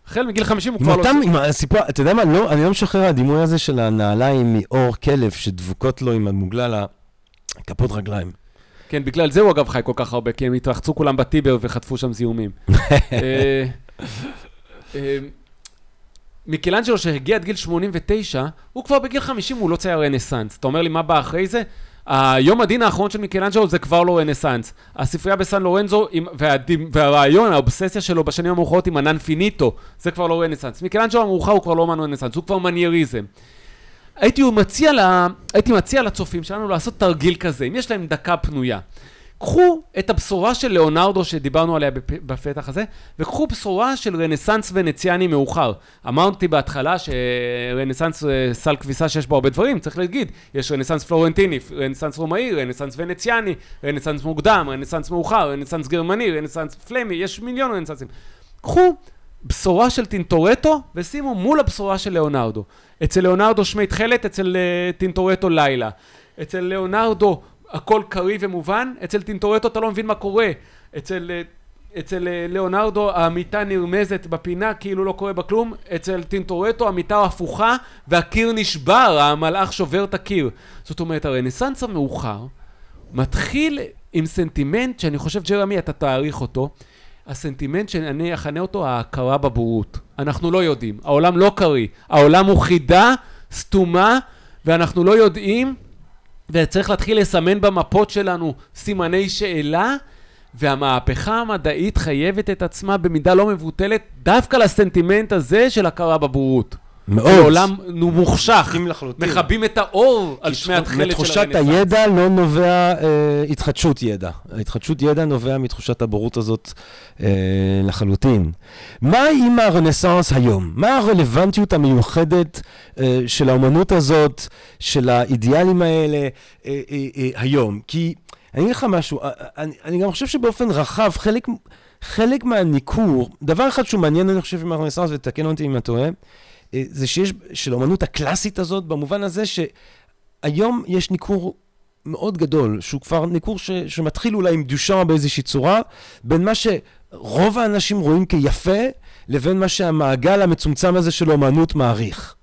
החל מגיל 50 הוא כבר לא... עם הסיפור, אתה יודע מה, לא, אני לא משחרר הדימוי הזה של הנעליים מאור כלב שדבוקות לו עם המוגלל הכפות רגליים. כן, בגלל זה הוא אגב חי כל כך הרבה, כי הם התרחצו כולם בטיבר וחטפו שם זיהומים. אה, אה, מיקלנג'לו שהגיע עד גיל 89, הוא כבר בגיל 50 הוא לא צייר רנסאנס. אתה אומר לי מה בא אחרי זה? היום הדין האחרון של מיקלנג'לו זה כבר לא רנסאנס. הספרייה בסן לורנזו והרעיון, האובססיה שלו בשנים המאוחרות עם ה non finito, זה כבר לא רנסאנס. מיקלנג'לו המאוחר הוא כבר לא אומן רנסאנס, הוא כבר מנייריזם. הייתי מציע, לה, הייתי מציע לצופים שלנו לעשות תרגיל כזה, אם יש להם דקה פנויה. קחו את הבשורה של ליאונרדו שדיברנו עליה בפתח הזה, וקחו בשורה של רנסאנס ונציאני מאוחר. אמרתי בהתחלה שרנסאנס אה, סל כביסה שיש בו הרבה דברים, צריך להגיד, יש רנסאנס פלורנטיני, רנסאנס רומאי, רנסאנס ונציאני, רנסאנס מוקדם, רנסאנס מאוחר, רנסאנס גרמני, רנסאנס פלמי, יש מיליון רנסאנסים. קחו בשורה של טינטורטו ושימו מול הבשורה של ליאונרדו. אצל ליאונרדו שמי תכלת, אצל uh, טינטורטו לילה. אצל ליאונרדו הכל קריא ומובן, אצל טינטורטו אתה לא מבין מה קורה, אצל, אצל ליאונרדו המיטה נרמזת בפינה כאילו לא קורה בה כלום, אצל טינטורטו המיטה הפוכה והקיר נשבר, המלאך שובר את הקיר. זאת אומרת הרנסאנס המאוחר מתחיל עם סנטימנט שאני חושב ג'רמי אתה תעריך אותו. הסנטימנט שאני אכנה אותו ההכרה בבורות. אנחנו לא יודעים, העולם לא קריא, העולם הוא חידה, סתומה, ואנחנו לא יודעים וצריך להתחיל לסמן במפות שלנו סימני שאלה, והמהפכה המדעית חייבת את עצמה במידה לא מבוטלת דווקא לסנטימנט הזה של הכרה בבורות. מאוד. העולם הוא מוחשך, מכבים את האור על שמי התכלת של הרנסאנס. מתחושת הידע לא נובע אה, התחדשות ידע. התחדשות ידע נובע מתחושת הבורות הזאת אה, לחלוטין. מה עם הרנסאנס היום? מה הרלוונטיות המיוחדת אה, של האומנות הזאת, של האידיאלים האלה אה, אה, אה, היום? כי אני אגיד לך משהו, אה, אני, אני גם חושב שבאופן רחב, חלק... חלק מהניכור, דבר אחד שהוא מעניין, אני חושב, עם הרנסאנס, ותקן אותי אם אתה טועה, אה, זה שיש, של האומנות הקלאסית הזאת, במובן הזה שהיום יש ניכור מאוד גדול, שהוא כבר ניכור ש, שמתחיל אולי עם דושם באיזושהי צורה, בין מה שרוב האנשים רואים כיפה, לבין מה שהמעגל המצומצם הזה של האומנות מעריך.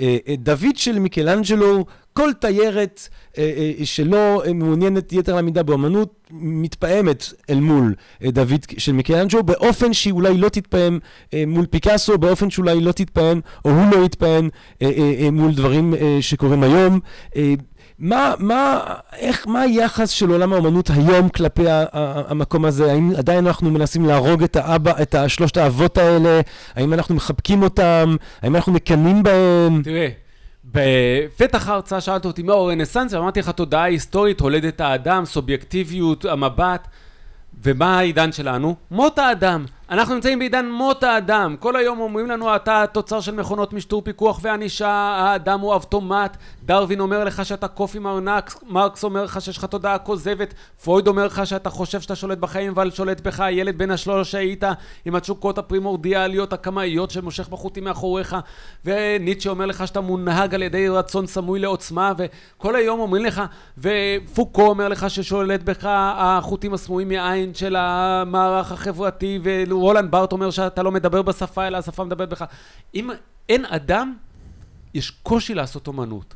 אה, אה, דוד של מיקלנג'לו, כל תיירת שלא מעוניינת יתר למידה באמנות, מתפעמת אל מול דוד של מיקלנג'לו, באופן שהיא אולי לא תתפעם מול פיקאסו, באופן שאולי לא תתפעם, או הוא לא יתפעם מול דברים שקורים היום. מה, מה, איך, מה היחס של עולם האומנות היום כלפי המקום הזה? האם עדיין אנחנו מנסים להרוג את האבא, את שלושת האבות האלה? האם אנחנו מחבקים אותם? האם אנחנו מקנאים בהם? תראה, בפתח ההרצאה שאלת אותי מהו הרנסאנס, ואמרתי לך תודעה היסטורית, הולדת האדם, סובייקטיביות, המבט, ומה העידן שלנו? מות האדם. אנחנו נמצאים בעידן מות האדם. כל היום אומרים לנו, אתה תוצר של מכונות משטור פיקוח וענישה, האדם הוא אבטומט, דרווין אומר לך שאתה קופי מרנק, מרקס אומר לך שיש לך תודעה כוזבת, פרויד אומר לך שאתה חושב שאתה שולט בחיים אבל שולט בך הילד בן השלוש שהיית עם התשוקות הפרימורדיאליות, הקמאיות שמושך בחוטים מאחוריך, וניטשה אומר לך שאתה מונהג על ידי רצון סמוי לעוצמה, וכל היום אומרים לך, ופוקו אומר לך ששולט בך החוטים הסמויים מעין של המערך החברתי, ורולנד בארט אומר שאתה לא מדבר בשפה אלא השפה מדברת בך. אם אין אדם, יש קושי לעשות אומנות.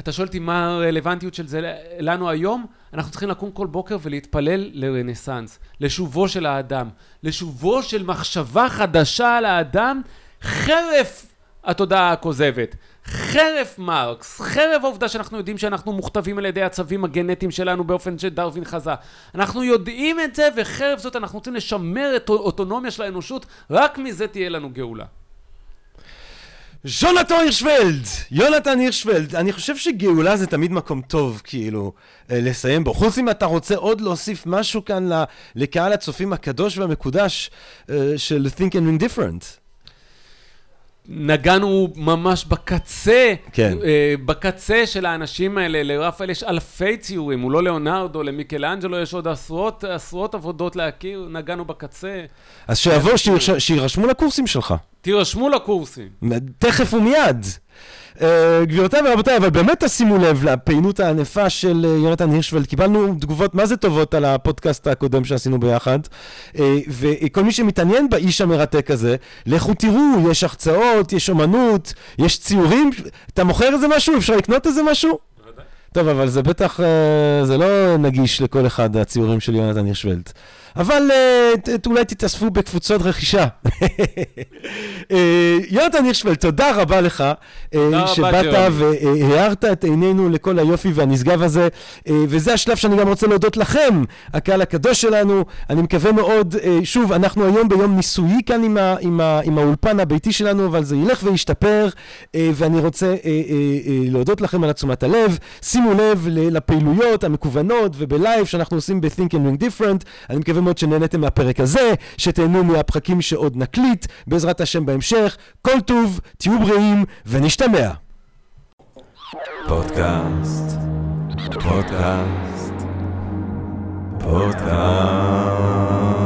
אתה שואל אותי מה הרלוונטיות של זה לנו היום? אנחנו צריכים לקום כל בוקר ולהתפלל לרנסאנס, לשובו של האדם, לשובו של מחשבה חדשה על האדם, חרף התודעה הכוזבת, חרף מרקס, חרף העובדה שאנחנו יודעים שאנחנו מוכתבים על ידי הצווים הגנטיים שלנו באופן שדרווין חזה. אנחנו יודעים את זה, וחרף זאת אנחנו רוצים לשמר את האוטונומיה של האנושות, רק מזה תהיה לנו גאולה. ז'ונתן הירשוולד! יונתן הירשוולד, אני חושב שגאולה זה תמיד מקום טוב, כאילו, אה, לסיים בו. חוץ אם אתה רוצה עוד להוסיף משהו כאן לקהל הצופים הקדוש והמקודש אה, של Think and Ring Different. נגענו ממש בקצה, כן. אה, בקצה של האנשים האלה, לרפאל יש אלפי ציורים, הוא לא ליאונרדו, למיקלאנג'לו יש עוד עשרות, עשרות עבודות להכיר, נגענו בקצה. אז שיבואו, שירש- שירשמו לקורסים שלך. תירשמו לקורסים. תכף ומיד. Uh, גבירותיי ורבותיי, אבל באמת תשימו לב לפעילות הענפה של uh, יונתן הירשוולד. קיבלנו תגובות מה זה טובות על הפודקאסט הקודם שעשינו ביחד. Uh, וכל מי שמתעניין באיש המרתק הזה, לכו תראו, יש הרצאות, יש אומנות, יש ציורים. אתה מוכר איזה משהו? אפשר לקנות איזה משהו? טוב, אבל זה בטח, זה לא נגיש לכל אחד, הציורים של יונתן הירשוולד. אבל ת- אולי תתאספו בקבוצות רכישה. אה, יונתן הירשוולד, תודה רבה לך אה, שבאת. והארת את עינינו לכל היופי והנשגב הזה, אה, וזה השלב שאני גם רוצה להודות לכם, הקהל הקדוש שלנו. אני מקווה מאוד, אה, שוב, אנחנו היום ביום ניסויי כאן עם, ה, עם, ה, עם האולפן הביתי שלנו, אבל זה ילך וישתפר, אה, ואני רוצה אה, אה, אה, להודות לכם על תשומת הלב. שימו לב לפעילויות המקוונות ובלייב שאנחנו עושים ב- Think and Drink Different. אני מקווה מאוד שנהניתם מהפרק הזה, שתהנו מהפרקים שעוד נקליט, בעזרת השם בהמשך. כל טוב, תהיו בריאים ונשתמע. פודקאסט, פודקאסט, פודקאסט.